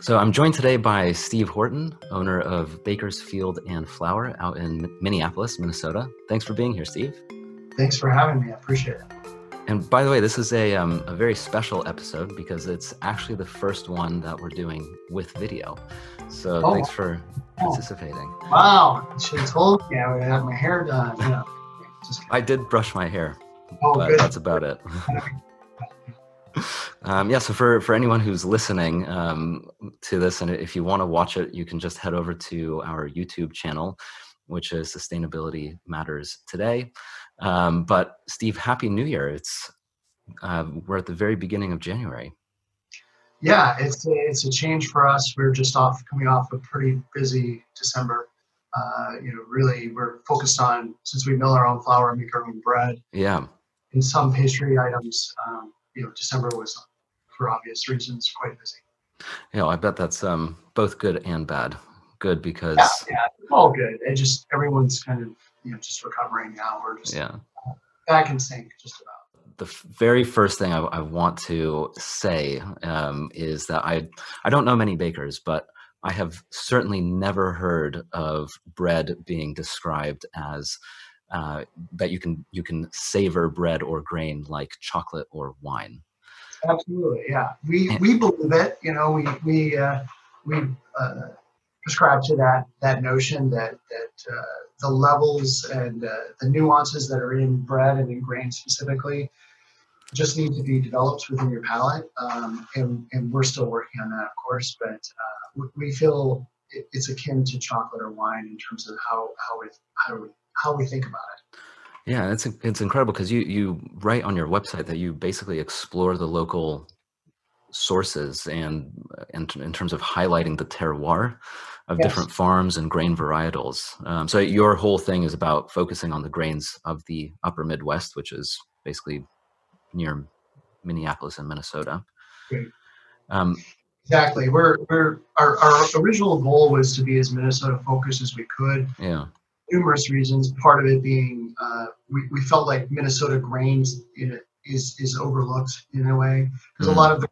So I'm joined today by Steve Horton, owner of Bakersfield and Flour out in Minneapolis, Minnesota. Thanks for being here, Steve. Thanks for having me. I appreciate it. And by the way, this is a, um, a very special episode because it's actually the first one that we're doing with video. So oh, thanks for participating. Wow, you should have told me I would have my hair done. You know, I did brush my hair, oh, but good. that's about it. Um, yeah, so for, for anyone who's listening um, to this, and if you want to watch it, you can just head over to our YouTube channel, which is Sustainability Matters Today. Um, but Steve, Happy New Year! It's uh, we're at the very beginning of January. Yeah, it's a, it's a change for us. We're just off coming off a pretty busy December. Uh, you know, really, we're focused on since we mill our own flour and make our own bread. Yeah. In some pastry items, um, you know, December was for obvious reasons, quite busy. Yeah, I bet that's um, both good and bad. Good because yeah, yeah, all good. It just everyone's kind of you know just recovering now. We're just yeah back in sync, just about. The very first thing I, I want to say um, is that I I don't know many bakers, but I have certainly never heard of bread being described as uh, that you can you can savor bread or grain like chocolate or wine. Absolutely, yeah. We we believe it. You know, we we uh, we uh, prescribe to that that notion that that uh, the levels and uh, the nuances that are in bread and in grain specifically just need to be developed within your palate. Um, and, and we're still working on that, of course, but uh, we feel it's akin to chocolate or wine in terms of how how we how we how we think about it. Yeah, it's it's incredible because you you write on your website that you basically explore the local sources and in, in terms of highlighting the terroir of yes. different farms and grain varietals. Um, so your whole thing is about focusing on the grains of the upper Midwest, which is basically near Minneapolis and Minnesota. Um, exactly. We're we're our, our original goal was to be as Minnesota focused as we could. Yeah numerous reasons. Part of it being uh, we, we felt like Minnesota grains is is overlooked in a way because mm-hmm. a lot of the,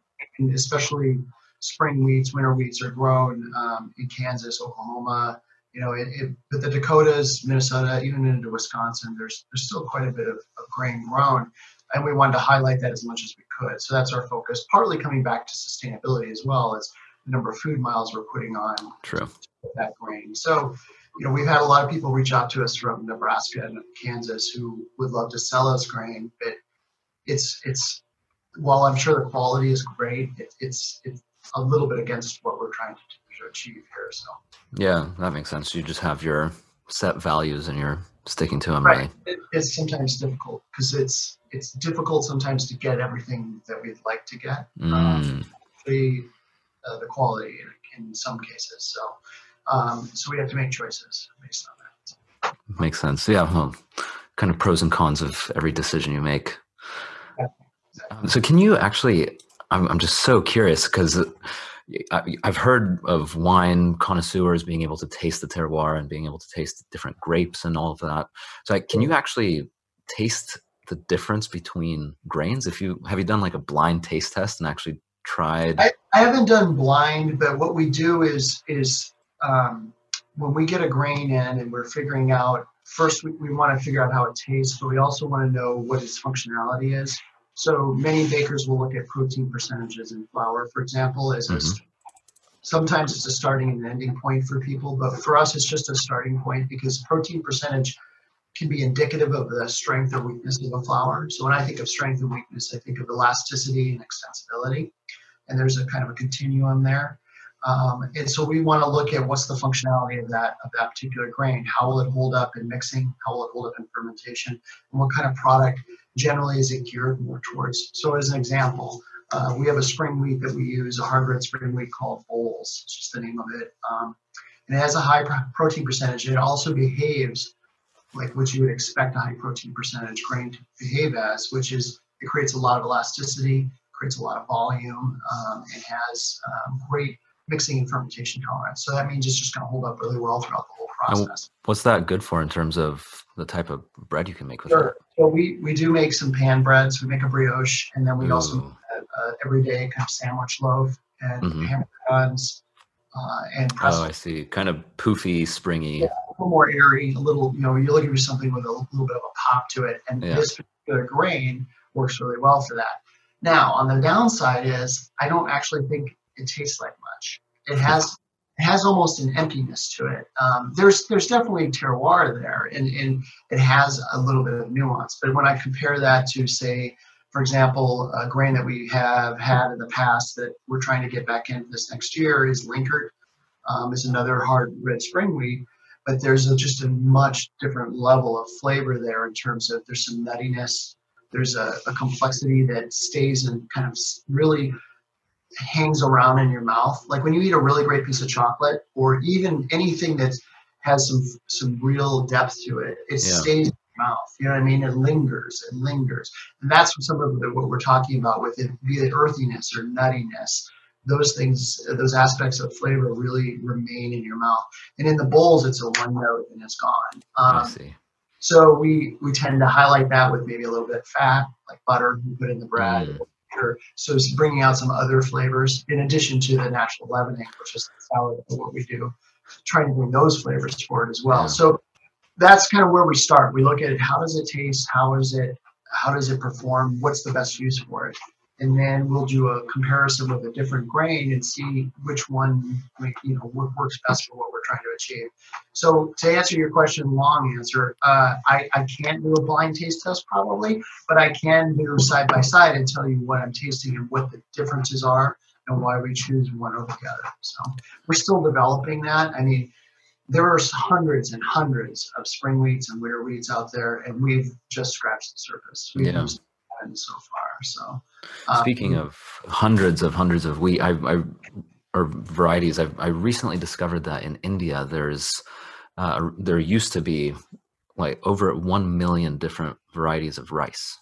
especially spring wheats, winter wheats are grown um, in Kansas, Oklahoma. You know, it, it, but the Dakotas, Minnesota, even into Wisconsin, there's there's still quite a bit of, of grain grown, and we wanted to highlight that as much as we could. So that's our focus. Partly coming back to sustainability as well as the number of food miles we're putting on True. that grain. So you know, we've had a lot of people reach out to us from Nebraska and Kansas who would love to sell us grain, but it's it's while I'm sure the quality is great, it, it's it's a little bit against what we're trying to, to achieve here. So yeah, that makes sense. You just have your set values and you're sticking to them. Right. It, it's sometimes difficult because it's it's difficult sometimes to get everything that we'd like to get. Mm. Um, the uh, the quality in, in some cases. So um, so we have to make choices based on that. Makes sense. Yeah. Well, kind of pros and cons of every decision you make. Um, so can you actually? I'm I'm just so curious because. I've heard of wine connoisseurs being able to taste the terroir and being able to taste different grapes and all of that. So, like, can you actually taste the difference between grains? If you have you done like a blind taste test and actually tried? I, I haven't done blind, but what we do is is um, when we get a grain in and we're figuring out first we, we want to figure out how it tastes but we also want to know what its functionality is. So many bakers will look at protein percentages in flour for example as mm-hmm. a, sometimes it's a starting and ending point for people but for us it's just a starting point because protein percentage can be indicative of the strength or weakness of a flour. So when i think of strength and weakness i think of elasticity and extensibility and there's a kind of a continuum there um, and so we want to look at what's the functionality of that of that particular grain. How will it hold up in mixing? How will it hold up in fermentation? And what kind of product generally is it geared more towards? So as an example, uh, we have a spring wheat that we use, a hard red spring wheat called Bolles. It's just the name of it. Um, and it has a high protein percentage. It also behaves like what you would expect a high protein percentage grain to behave as, which is it creates a lot of elasticity, creates a lot of volume, um, and has um, great mixing and fermentation tolerance. So that means it's just going to hold up really well throughout the whole process. And what's that good for in terms of the type of bread you can make with sure. it? So we, we do make some pan breads. We make a brioche, and then we Ooh. also make a, a everyday kind of sandwich loaf. and mm-hmm. hammer guns uh, and oh, I see. Kind of poofy, springy. Yeah, a little more airy. A little, you know, you're looking for something with a little bit of a pop to it, and yeah. this particular grain works really well for that. Now, on the downside is I don't actually think it tastes like much. It has it has almost an emptiness to it. Um, there's there's definitely terroir there, and, and it has a little bit of nuance. But when I compare that to say, for example, a grain that we have had in the past that we're trying to get back into this next year is Linkert. Um, is another hard red spring wheat, but there's a, just a much different level of flavor there in terms of there's some nuttiness, there's a, a complexity that stays and kind of really hangs around in your mouth. Like when you eat a really great piece of chocolate, or even anything that has some some real depth to it, it yeah. stays in your mouth. You know what I mean? It lingers and lingers, and that's some of the, what we're talking about with it, be it earthiness or nuttiness. Those things, those aspects of flavor really remain in your mouth. And in the Bolles, it's a one note and it's gone. Um, I see. So we we tend to highlight that with maybe a little bit of fat, like butter, we put in the bread. Mm so it's bringing out some other flavors in addition to the natural leavening, which is sour what we do, trying to bring those flavors forward as well. Yeah. So that's kind of where we start. We look at how does it taste? How is it? How does it perform? What's the best use for it? And then we'll do a comparison with a different grain and see which one you know works best for what we're trying to achieve. So to answer your question, long answer, uh, I, I can't do a blind taste test probably, but I can do side by side and tell you what I'm tasting and what the differences are and why we choose one over the other. So we're still developing that. I mean, there are hundreds and hundreds of spring wheats and winter wheats out there, and we've just scratched the surface. We've yeah. used so far. So, um, speaking of hundreds of hundreds of wheat, I, I or varieties, I, I recently discovered that in India there's uh, there used to be like over one million different varieties of rice,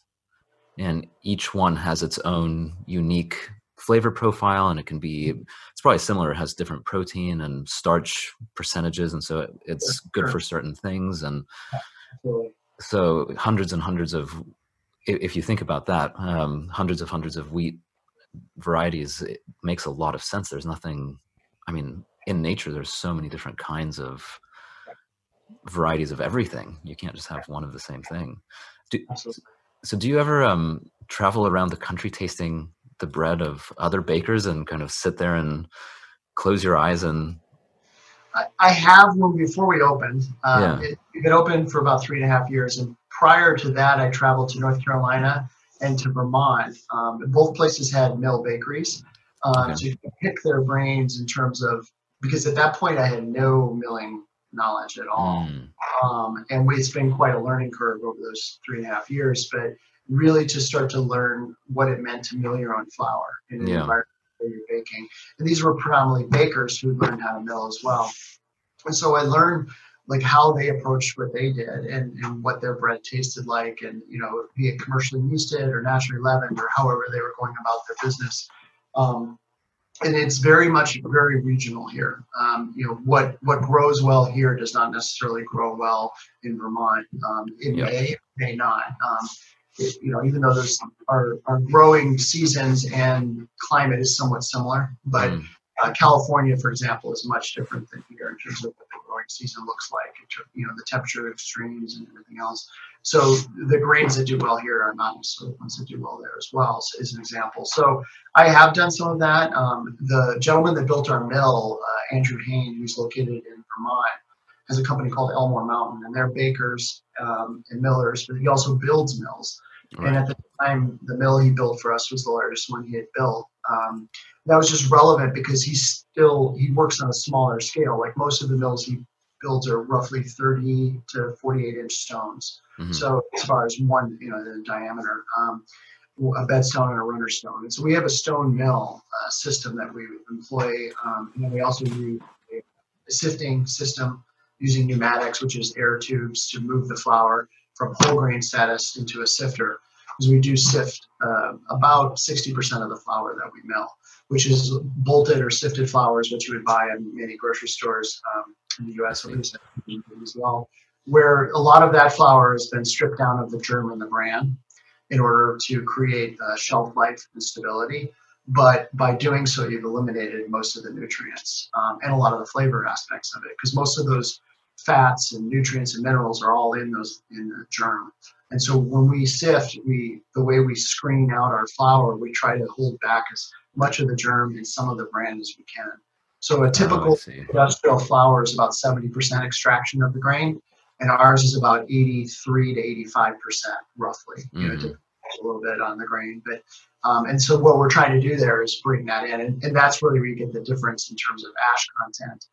and each one has its own unique flavor profile and it can be it's probably similar it has different protein and starch percentages and so it, it's good for certain things and so hundreds and hundreds of if you think about that, um, hundreds of hundreds of wheat varieties, it makes a lot of sense. There's nothing, I mean, in nature, there's so many different kinds of varieties of everything. You can't just have one of the same thing. Do, so, do you ever um, travel around the country tasting the bread of other bakers and kind of sit there and close your eyes and I have one before we opened. Um, yeah. it, we've been open for about three and a half years, and prior to that, I traveled to North Carolina and to Vermont. Um, both places had mill bakeries, um, okay. so you could pick their brains in terms of because at that point I had no milling knowledge at all, mm. um, and it's been quite a learning curve over those three and a half years. But really, to start to learn what it meant to mill your own flour in an yeah. environment where you're baking, and these were predominantly bakers who learned how to mill as well. And so I learned like how they approached what they did and, and what their bread tasted like and you know be it commercially yeasted or naturally leavened or however they were going about their business. Um, and it's very much very regional here. Um, you know what what grows well here does not necessarily grow well in vermont. Um, it yep. may may not. Um, it, you know even though there's our, our growing seasons and climate is somewhat similar but mm. uh, california for example is much different than here in terms of what the growing season looks like, you know, the temperature extremes and everything else. So the grains that do well here are not necessarily the ones that do well there as well, so, as an example. So I have done some of that. Um, the gentleman that built our mill, uh, Andrew Heyer, who's located in Vermont, has a company called Elmore Mountain, and they're bakers um, and millers, but he also builds mills. Right. And at the time, the mill he built for us was the largest one he had built. Um, that was just relevant because he's still he works on a smaller scale. Like most of the mills he builds are roughly 30 to 48 inch stones. Mm-hmm. So as far as one, you know, the diameter, um, a bedstone and a runner stone. And so we have a stone mill uh, system that we employ, um, and then we also use a, a sifting system using pneumatics, which is air tubes to move the flour from whole grain status into a sifter. Because we do sift uh, about 60% of the flour that we mill which is bolted or sifted flours, which you would buy in many grocery stores um, in the U.S. Or as well, where a lot of that flour has been stripped down of the germ and the bran in order to create uh, shelf life and stability. but by doing so, you've eliminated most of the nutrients um, and a lot of the flavor aspects of it because most of those fats and nutrients and minerals are all in those in the germ. And so when we sift, we the way we screen out our flour, we try to hold back as much of the germ and some of the bran as we can. So a typical Oh, industrial flour is about 70% extraction of the grain, and ours is about 83 to 85% roughly. You know, Mhm. depends a little bit on the grain, but um, and so what we're trying to do there is bring that in, and, and that's really where we get the difference in terms of ash content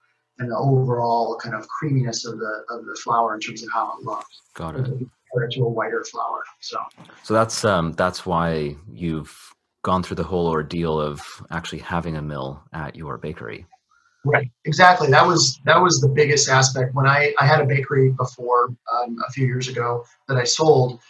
and the overall kind of creaminess of the of the flour in terms of how it looks Got it. compared to a whiter flour. So So that's um that's why you've gone through the whole ordeal of actually having a mill at your bakery. Right. Exactly. That was that was the biggest aspect. When I I had a bakery before um, a few years ago that I sold,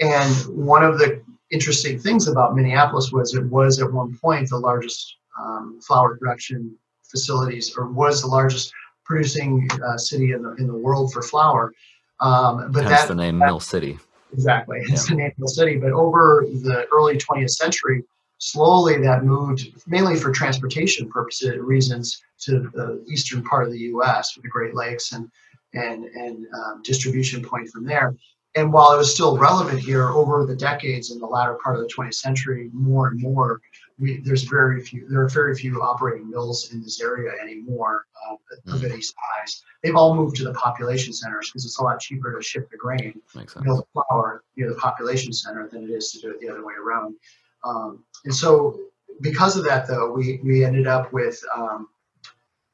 and one of the interesting things about Minneapolis was it was at one point the largest um, flour production facilities, or was the largest producing uh, city in the in the world for flour. Um, but Hence that the name Mill City. Exactly. It's the name the city. But over the early 20th century, slowly that moved mainly for transportation purposes reasons to the eastern part of the U.S. with the Great Lakes and and and um, distribution point from there. And while it was still relevant here over the decades in the latter part of the 20th century, more and more, we, there's very few. There are very few operating mills in this area anymore uh, of any size. They've all moved to the population centers because it's a lot cheaper to ship the grain build a flower near the population center than it is to do it the other way around. Um, and so, because of that, though, we we ended up with um,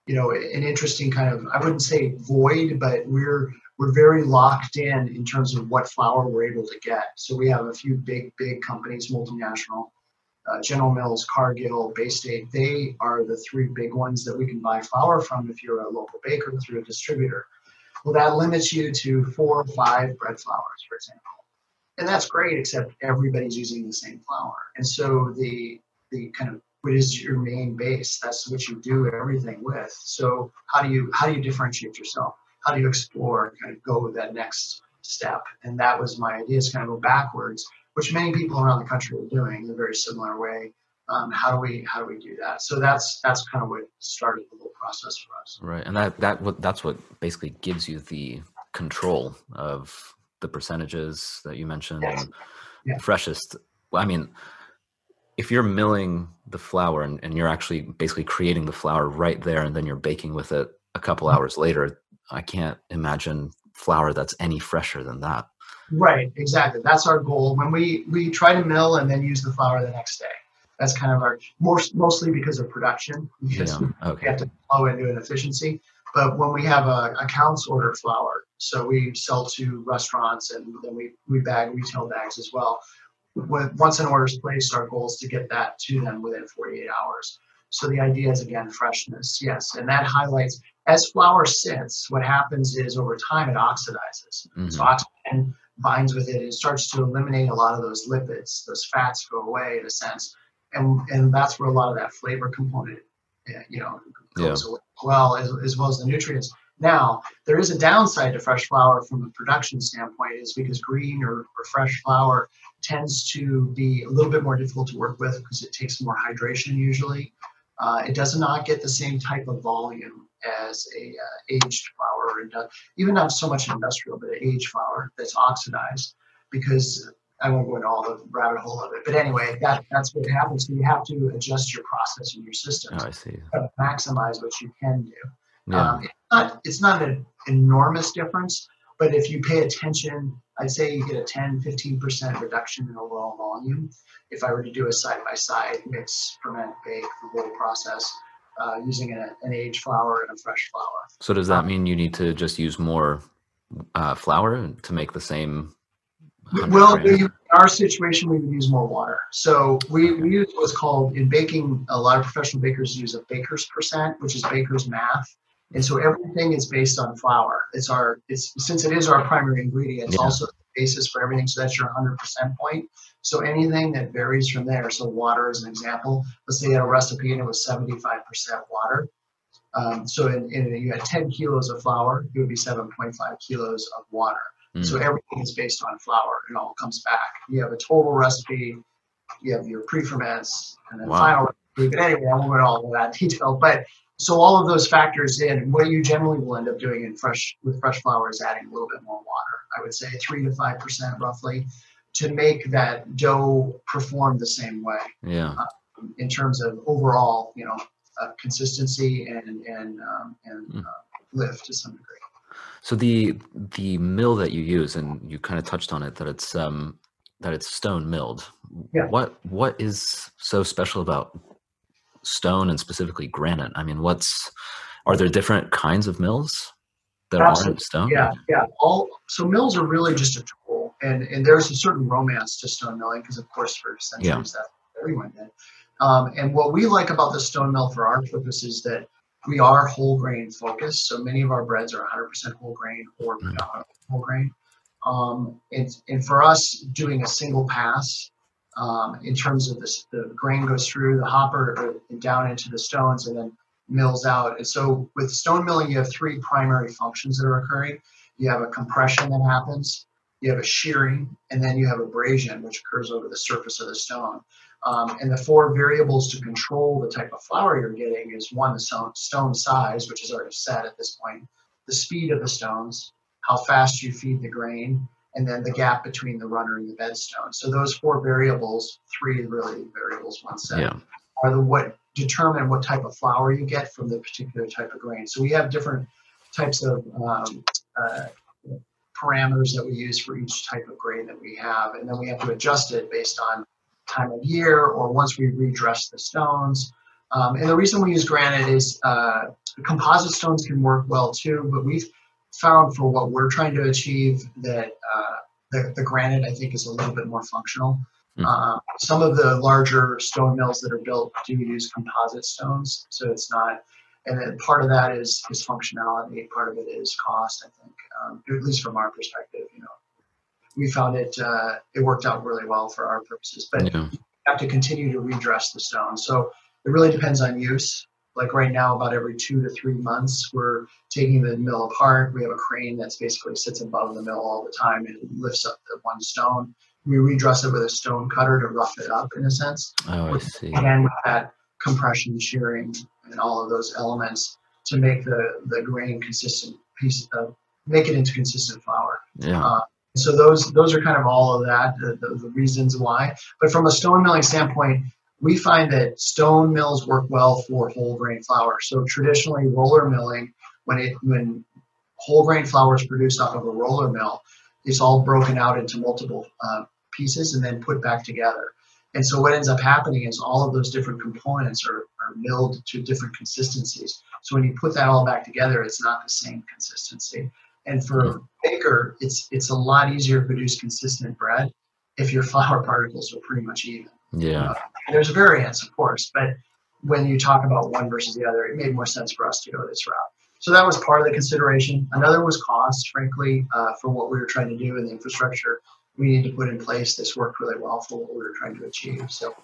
you know an interesting kind of I wouldn't say void, but we're we're very locked in in terms of what flour we're able to get. So we have a few big big companies, multinational. Uh, General Mills, Cargill, Bay State, they are the three big ones that we can buy flour from if you're a local baker through a distributor. Well, that limits you to four or five bread flours, for example. And that's great, except everybody's using the same flour. And so the the kind of what is your main base? That's what you do everything with. So how do you how do you differentiate yourself? How do you explore, kind of go that next step? And that was my idea is kind of go backwards, which many people around the country are doing in a very similar way. Um, how do we how do we do that? So that's that's kind of what started the whole process for us. Right. And that that what that's what basically gives you the control of the percentages that you mentioned Yes. Yeah. freshest. Well, I mean, if you're milling the flour and, and you're actually basically creating the flour right there and then you're baking with it a couple Mm-hmm. hours later, I can't imagine flour that's any fresher than that. Right, exactly. That's our goal. When we we try to mill and then use the flour the next day. That's kind of our more mostly because of production. Because Yeah. we have to flow into an efficiency. But when we have a accounts order flour, so we sell to restaurants and then we we bag retail bags as well. When, once an order is placed, our goal is to get that to them within 48 hours. So the idea is again freshness, yes, and that highlights as flour sits. What happens is over time it oxidizes. Mhm. So oxygen binds with it and starts to eliminate a lot of those lipids. Those fats go away in a sense, and and that's where a lot of that flavor component, uh, you know, goes away as well as, as well as the nutrients. Now there is a downside to fresh flour from a production standpoint, is because green or, or fresh flour tends to be a little bit more difficult to work with because it takes more hydration usually. Uh, it does not get the same type of volume as a uh, aged flour or indu- even not so much industrial, but an aged flour that's oxidized because I won't go into all the rabbit hole of it. But anyway, that that's what happens. So you have to adjust your process and your systems Oh, I see. to maximize what you can do. Yeah. Um, it's not it's not an enormous difference, but if you pay attention, I'd say you get a 10, 15% reduction in overall volume. If I were to do a side by side mix, ferment, bake, the whole process uh, using a, an aged flour and a fresh flour. so does that mean you need to just use more uh, flour to make the same? Well, we, in our situation, we would use more water. So we, we use what's called in baking. A lot of professional bakers use a baker's percent, which is baker's math. And so everything is based on flour. It's our it's since it is our primary ingredient. It's Yeah. also basis for everything. So that's your 100% point. So anything that varies from there. So water is an example. Let's say you had a recipe and it was 75% water. Um, so in, in you had 10 kilos of flour, it would be 7.5 kilos of water. Mm. So everything is based on flour. It all comes back. You have a total recipe you have your pre-ferments and then Wow. final. But anyway, I won't go into all of that detail. But so all of those factors in, what you generally will end up doing in fresh with fresh flour is adding a little bit more water. I would say three to five percent roughly, to make that dough perform the same way Yeah. in terms of overall, you know, uh, consistency and and um, and Mm. uh, lift to some degree. So the the mill that you use, and you kind of touched on it, that it's um that it's stone milled. Yeah. What what is so special about stone and specifically granite? I mean, what's are there different kinds of mills that Absolutely. aren't stone? Yeah, yeah. All so mills are really just a tool, and and there's a certain romance to stone milling because, of course, for centuries that everyone did. Um, and what we like about the stone mill for our purpose is that we are whole grain focused. So many of our breads are 100% whole grain or Mm. whole grain. Um, and, and for us, doing a single pass um, in terms of this, the grain goes through the hopper uh, down into the stones and then mills out. And so with stone milling, you have three primary functions that are occurring. You have a compression that happens, you have a shearing, and then you have abrasion, which occurs over the surface of the stone. Um, and the four variables to control the type of flour you're getting is one, the stone, stone size, which is already set at this point, the speed of the stones, how fast you feed the grain, and then the gap between the runner and the bedstone. So those four variables, three really variables, one set, Yeah. are the what determine what type of flour you get from the particular type of grain. So we have different types of um, uh, parameters that we use for each type of grain that we have, and then we have to adjust it based on time of year or once we redress the stones. Um, and the reason we use granite is uh, composite stones can work well too, but we've found for what we're trying to achieve that uh, the, the granite I think is a little bit more functional. Mm. Um, some of the larger stone mills that are built do use composite stones, so it's not. And then part of that is is functionality. Part of it is cost. I think, um, at least from our perspective, you know, we found it uh, it worked out really well for our purposes. But Yeah. have to continue to redress the stone. So it really depends on use. Like right now, about every two to three months, we're taking the mill apart. We have a crane that's basically sits above the mill all the time and lifts up the one stone. We redress it with a stone cutter to rough it up in a sense. Oh, I see. Again, with that compression, shearing, and all of those elements to make the, the grain consistent piece of, make it into consistent flour. Yeah. Uh, so those those are kind of all of that, the, the, the reasons why. But from a stone milling standpoint, we find that stone mills work well for whole grain flour. So traditionally, roller milling, when it when whole grain flour is produced off of a roller mill, it's all broken out into multiple uh, pieces and then put back together. And so what ends up happening is all of those different components are, are milled to different consistencies. So when you put that all back together, it's not the same consistency. And for baker, it's it's a lot easier to produce consistent bread if your flour particles are pretty much even. Yeah. There's variance, of course, but when you talk about one versus the other, it made more sense for us to go this route. So that was part of the consideration. Another was cost, frankly, uh, for what we were trying to do in the infrastructure we need to put in place. This worked really well for what we were trying to achieve. So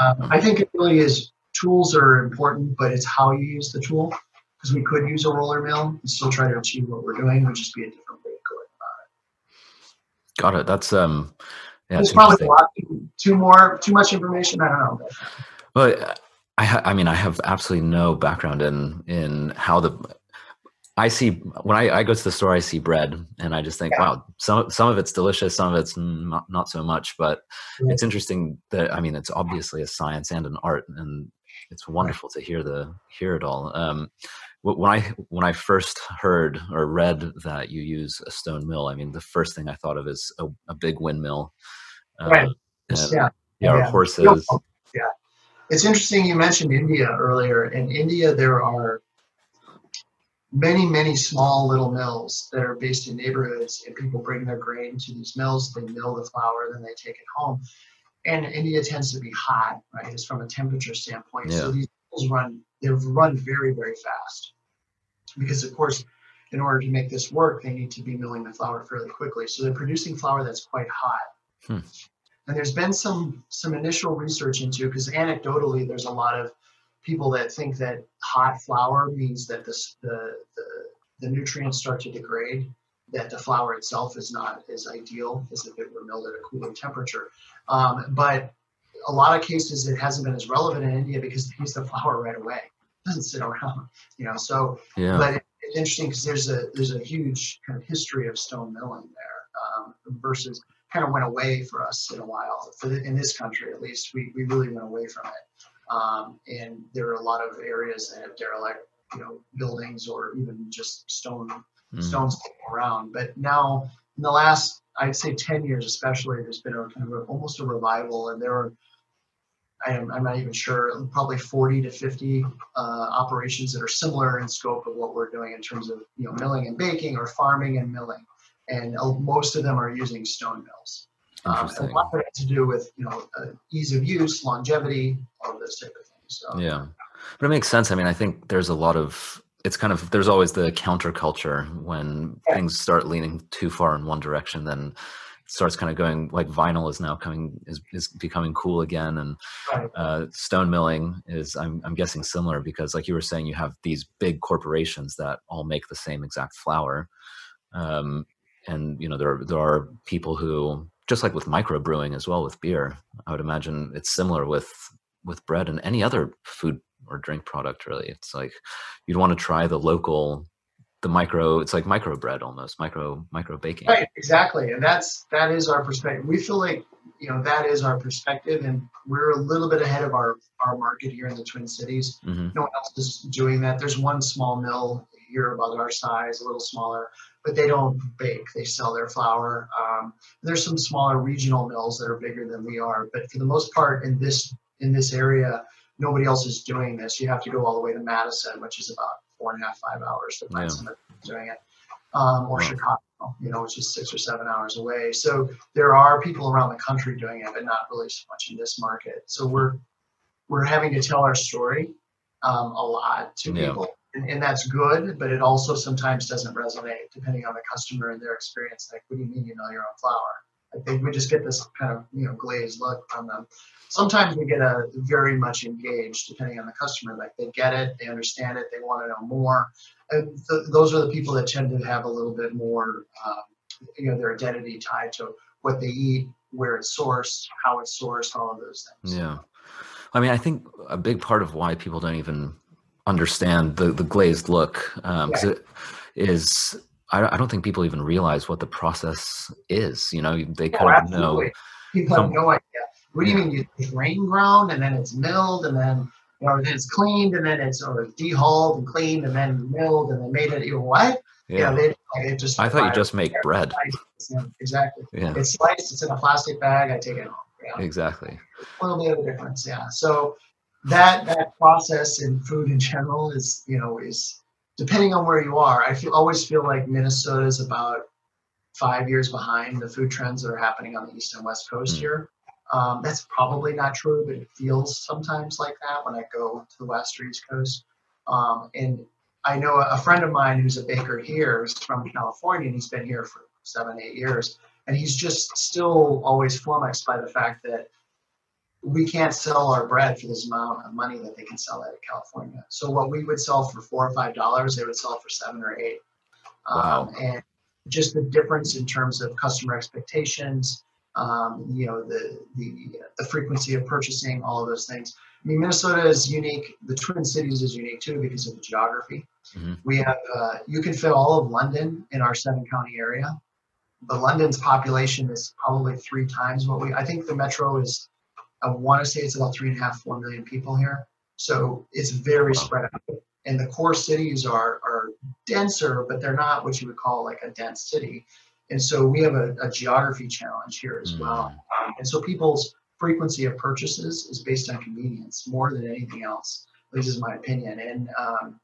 um, I think it really is tools are important, but it's how you use the tool. Because we could use a roller mill and still try to achieve what we're doing, it would just be a different way of going about Got it. That's um. Yeah, There's it's probably a lot too, more, too much information. I don't know. But Well, I ha- I mean I have absolutely no background in in how the I see when I, I go to the store I see bread and I just think Yeah. wow some some of it's delicious some of it's not not so much but it's interesting that I mean it's obviously a science and an art and it's wonderful to hear the hear it all um when I when I first heard or read that you use a stone mill I mean the first thing I thought of is a, a big windmill uh, Right. and- yeah. yeah, or Yeah. horses Yeah. It's interesting you mentioned India earlier. In India, there are many, many small little mills that are based in neighborhoods, and people bring their grain to these mills. They mill the flour, then they take it home. And India tends to be hot, right? It's from a temperature standpoint. So these mills run, they run very, very fast. Because, of course, in order to make this work, they need to be milling the flour fairly quickly. So they're producing flour that's quite hot. Hmm. And there's been some some initial research into because anecdotally there's a lot of people that think that hot flour means that this, the, the the nutrients start to degrade, that the flour itself is not as ideal as if it were milled at a cooler temperature. Um, but a lot of cases it hasn't been as relevant in India because they use the flour right away. It doesn't sit around, you know. So, Yeah. but it, it's interesting because there's a there's a huge kind of history of stone milling there um, versus kind of went away for us in a while. For the, in this country, at least, we we really went away from it. Um, and there are a lot of areas that have derelict, you know, buildings or even just stone Mm. stones around. But now, in the last, I'd say 10 years especially, there's been a kind of a, almost a revival, and there are, I am, I'm not even sure, probably 40 to 50 uh, operations that are similar in scope of what we're doing in terms of you know milling and baking or farming and milling, and uh, most of them are using stone mills. Um, Interesting. a lot of it has to do with you know uh, ease of use, longevity, all of those type of things. So Yeah. But it makes sense. I mean, I think there's a lot of it's kind of there's always the counterculture when Yeah. things start leaning too far in one direction, then starts kind of going like vinyl is now coming is, is becoming cool again and uh, stone milling is I'm, I'm guessing similar because like you were saying you have these big corporations that all make the same exact flour um, and you know there are, there are people who just like with microbrewing as well with beer i would imagine it's similar with with bread and any other food or drink product really. It's like you'd want to try the local the micro it's like micro bread almost micro micro baking Right, exactly, and that's that is our perspective. We feel like you know that is our perspective, and we're a little bit ahead of our our market here in the Twin Cities. hmm No one else is doing that. There's one small mill here about our size, a little smaller, but they don't bake. They sell their flour. Um, there's some smaller regional mills that are bigger than we are, but for the most part, in this in this area, nobody else is doing this. You have to go all the way to Madison, which is about four and a half, five hours to find Yeah. somebody doing it, um, or Wow. Chicago, you know, which is six or seven hours away. So there are people around the country doing it, but not really so much in this market. So we're we're having to tell our story um, a lot to Yeah. people, and, and that's good. But it also sometimes doesn't resonate depending on the customer and their experience. Like, what do you mean you know your own flour? I think we just get this kind of you know glazed look from them. Sometimes we get a very much engaged depending on the customer. Like they get it, they understand it, they want to know more. And th- those are the people that tend to have a little bit more, um, you know, their identity tied to what they eat, where it's sourced, how it's sourced, all of those things. Yeah. I mean, I think a big part of why people don't even understand the, the glazed look um, 'cause it is, I, I don't think people even realize what the process is. You know, they Oh, kind of know. People have no idea. What do you mean? You it's rain ground and then it's milled and then or then it's cleaned and then it's or dehulled and cleaned and then milled and then made it. You know, what? Yeah. they just. I thought you just make bread. Yeah, exactly. Yeah, It's sliced. It's in a plastic bag. I take it home. Yeah. exactly. a little bit of a difference, yeah. So that that process in food in general is, you know, is depending on where you are. I feel always feel like Minnesota is about five years behind the food trends that are happening on the east and west coast Mm. here. Um, that's probably not true, but it feels sometimes like that when I go to the west or east coast. Um, and I know a friend of mine who's a baker here is from California, and he's been here for seven, eight years, and he's just still always flummoxed by the fact that we can't sell our bread for this amount of money that they can sell it in California. So what we would sell for four or five dollars, they would sell for seven or eight. Wow. Um, and just the difference in terms of customer expectations, um, you know, the the the frequency of purchasing, all of those things. I mean, Minnesota is unique. The Twin Cities is unique too because of the geography. Mhm. We have uh, you can fit all of London in our seven county area, but London's population is probably three times what we. I think the metro is. I want to say it's about three and a half, four million people here. So it's very Wow. spread out. And the core cities are are denser, but they're not what you would call like a dense city. And so we have a, a geography challenge here as well. Um, and so people's frequency of purchases is based on convenience more than anything else. This is my opinion. And um,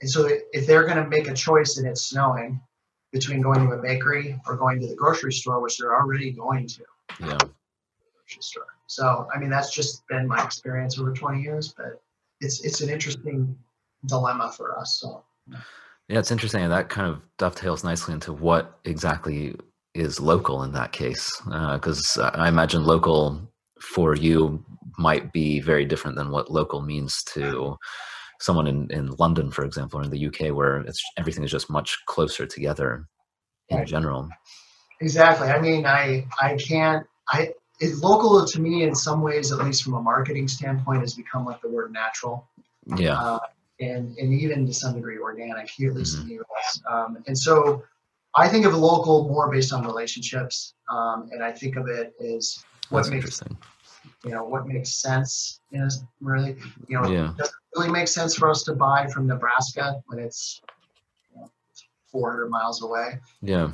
and so if they're going to make a choice and it's snowing between going to a bakery or going to the grocery store, which they're already going to, Yeah. grocery store. So I mean that's just been my experience over 20 years, but it's it's an interesting dilemma for us. So Yeah, it's interesting. and That kind of dovetails nicely into what exactly is local in that case. Uh, because I imagine local for you might be very different than what local means to someone in, in London, for example, or in the UK, where it's everything is just much closer together in Right. general. Exactly. I mean, I I can't. I it's local to me in some ways, at least from a marketing standpoint, has become like the word natural. Yeah. Uh, and, and even to some degree organic here, at least mm-hmm. in the US. Um, and so I think of local more based on relationships. Um, and I think of it as what That's makes you know what makes sense is really you know yeah. does it really make sense for us to buy from Nebraska when it's you know, 400 miles away? Yeah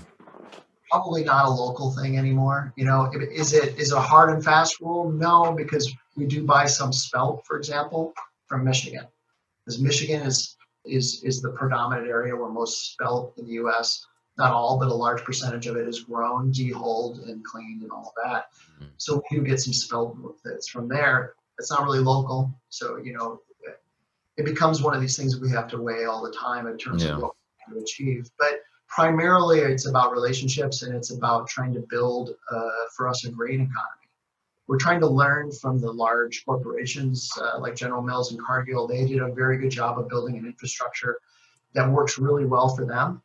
probably not a local thing anymore. You know, is it is a hard and fast rule? No, because we do buy some spelt, for example, from Michigan, because Michigan is is is the predominant area where most spelt in the U.S. Not all, but a large percentage of it is grown, dehulled, and cleaned, and all of that. Mm-hmm. So we do get some spelt that's from there. It's not really local, so you know, it becomes one of these things that we have to weigh all the time in terms yeah. of what we to achieve. But primarily it's about relationships and it's about trying to build uh, for us a grain economy. We're trying to learn from the large corporations uh, like general mills and cargill. They did a very good job of building an infrastructure that works really well for them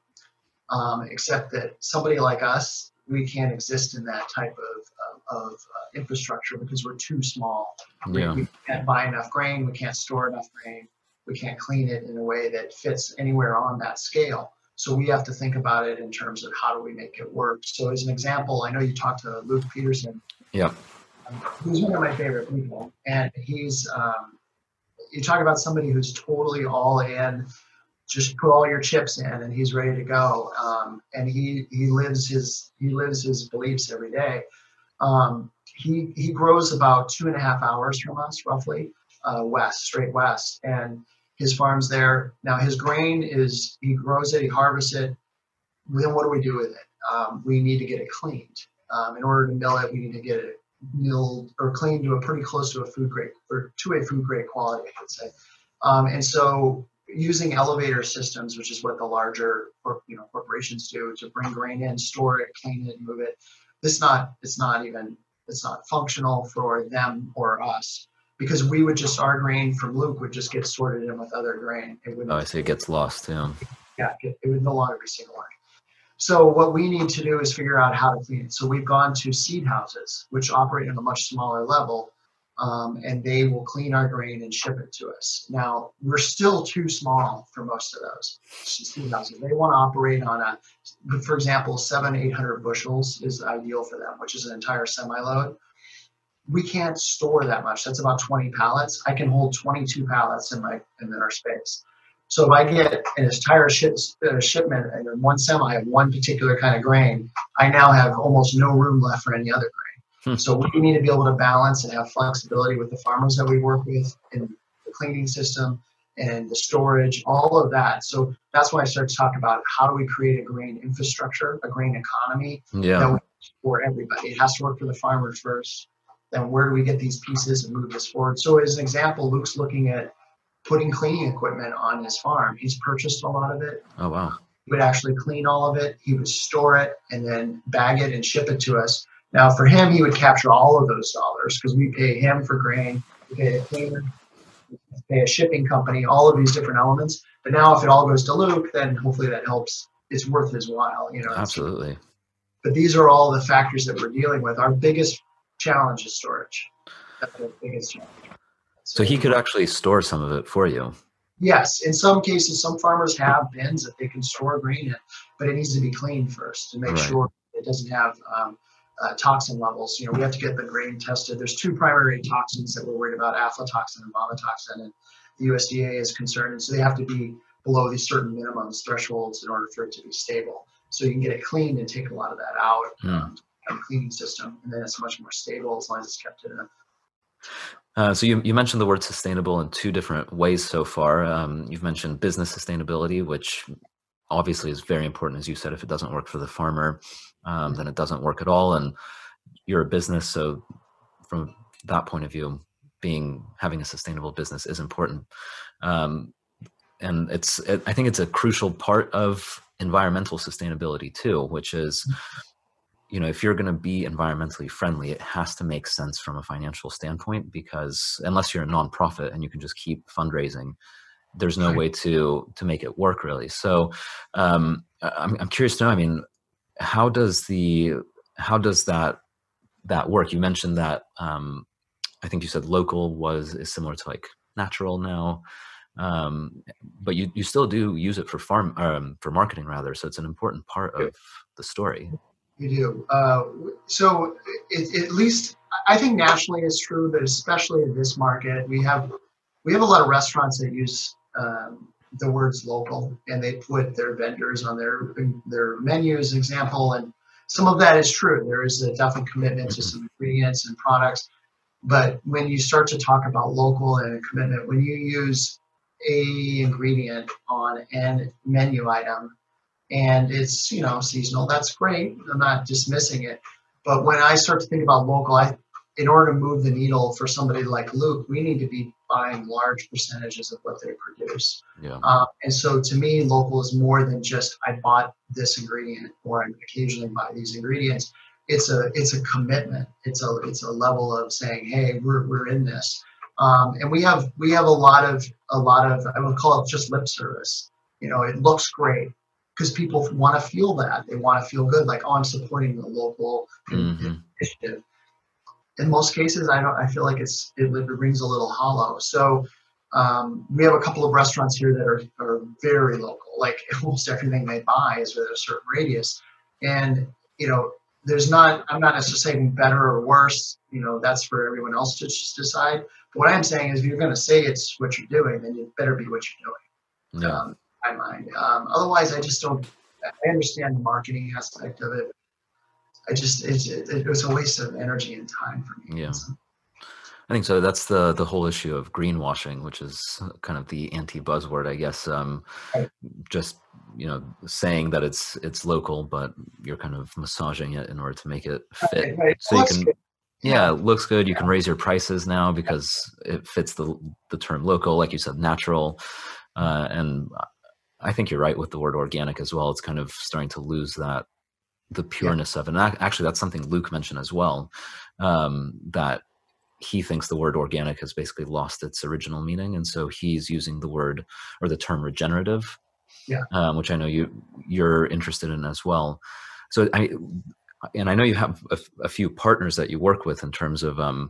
um, except that somebody like us we can't exist in that type of, of, of uh, infrastructure because we're too small. Yeah. we, we can't buy enough grain we can't store enough grain we can't clean it in a way that fits anywhere on that scale so we have to think about it in terms of how do we make it work. So as an example, I know you talked to Luke Peterson. Yeah. Um, he's one of my favorite people, and he's um, you talk about somebody who's totally all in, just put all your chips in, and he's ready to go. Um, and he he lives his he lives his beliefs every day. Um, he he grows about two and a half hours from us, roughly, uh, west, straight west, and his farm's there. Now his grain is he grows it, he harvests it. Then what do we do with it? Um, we need to get it cleaned. Um, in order to mill it, we need to get it milled or cleaned to a pretty close to a food grade or to a food grade quality, I would say. Um, and so using elevator systems, which is what the larger you know corporations do, to bring grain in, store it, clean it, move it. This not it's not even it's not functional for them or us because we would just our grain from Luke would just get sorted in with other grain. It would. Oh, I see. It gets lost. Yeah. Yeah, it, it would no longer be single line. So what we need to do is figure out how to clean it. So we've gone to seed houses, which operate on a much smaller level, um, and they will clean our grain and ship it to us. Now we're still too small for most of those seed houses. They want to operate on a, for example, seven, eight hundred bushels is ideal for them, which is an entire semi load we can't store that much. That's about 20 pallets. I can hold 22 pallets in my in our space. So if I get an entire ship, uh, shipment and in one semi of one particular kind of grain, I now have almost no room left for any other grain. Hmm. So we need to be able to balance and have flexibility with the farmers that we work with in the cleaning system and the storage, all of that. So that's why I started to talk about how do we create a grain infrastructure, a grain economy yeah. for everybody. It has to work for the farmers first then where do we get these pieces and move this forward? So as an example, Luke's looking at putting cleaning equipment on his farm. He's purchased a lot of it. Oh wow. He would actually clean all of it. He would store it and then bag it and ship it to us. Now for him, he would capture all of those dollars because we pay him for grain, we pay a cleaner, we pay a shipping company, all of these different elements. But now if it all goes to Luke, then hopefully that helps. It's worth his while, you know. Absolutely. But these are all the factors that we're dealing with. Our biggest challenge is storage. That's the biggest challenge. So, so he could actually store some of it for you. Yes, in some cases, some farmers have bins that they can store grain in, but it needs to be cleaned first to make right. sure it doesn't have um, uh, toxin levels. You know, we have to get the grain tested. There's two primary toxins that we're worried about: aflatoxin and vomitoxin, and the USDA is concerned, and so they have to be below these certain minimums thresholds in order for it to be stable. So you can get it cleaned and take a lot of that out. Um, cleaning system, and then it's much more stable as long as it's kept in a uh, so you, you mentioned the word sustainable in two different ways so far. Um, you've mentioned business sustainability, which obviously is very important, as you said. If it doesn't work for the farmer, um, then it doesn't work at all. And you're a business, so from that point of view, being having a sustainable business is important. Um, and it's it, I think it's a crucial part of environmental sustainability too, which is you know if you're going to be environmentally friendly it has to make sense from a financial standpoint because unless you're a nonprofit and you can just keep fundraising there's no way to to make it work really so um, I'm, I'm curious to know i mean how does the how does that that work? You mentioned that um, I think you said local was is similar to like natural now, um, but you you still do use it for farm um, for marketing rather. So it's an important part of the story. You do. Uh, so it, at least I think nationally it's true, but especially in this market, we have we have a lot of restaurants that use um, the words local and they put their vendors on their their menus example and some of that is true there is a definite commitment to some ingredients and products but when you start to talk about local and a commitment when you use a ingredient on an menu item and it's you know seasonal that's great i'm not dismissing it. But when i start to think about local i in order to move the needle for somebody like luke we need to be buying large percentages of what they produce. Yeah. uh, and so to me local is more than just i bought this ingredient or i occasionally buy these ingredients. It's a it's a commitment. It's a it's a level of saying hey we're, we're in this. Um, and we have we have a lot of a lot of i would call it just lip service. You know it looks great because people want to feel that. They want to feel good like oh i'm supporting the local Mhm. initiative. In most cases i don't i feel like it's it, it rings a little hollow. So um, we have a couple of restaurants here that are, are very local like almost everything they buy is within a certain radius. And you know there's not i'm not necessarily saying better or worse you know that's for everyone else to just decide. But what i'm saying is if you're going to say it's what you're doing then you better be what you're doing. Yeah. um, my mind. Um, otherwise, I just don't. I understand the marketing aspect of it. I just it's it, it was a waste of energy and time for me. Yeah. I think so. That's the the whole issue of greenwashing, which is kind of the anti buzzword, I guess. Um, Right. just you know, saying that it's it's local, but you're kind of massaging it in order to make it fit. Right, right. So you can, good. yeah, it looks good. You can raise your prices now because it fits the the term local, like you said, natural, uh, and I think you're right with the word organic as well. It's kind of starting to lose that the pureness of it. And actually, that's something Luke mentioned as well. Um, that he thinks the word organic has basically lost its original meaning, and so he's using the word or the term regenerative, Yeah. um, which I know you you're interested in as well. So I and I know you have a few partners that you work with in terms of um,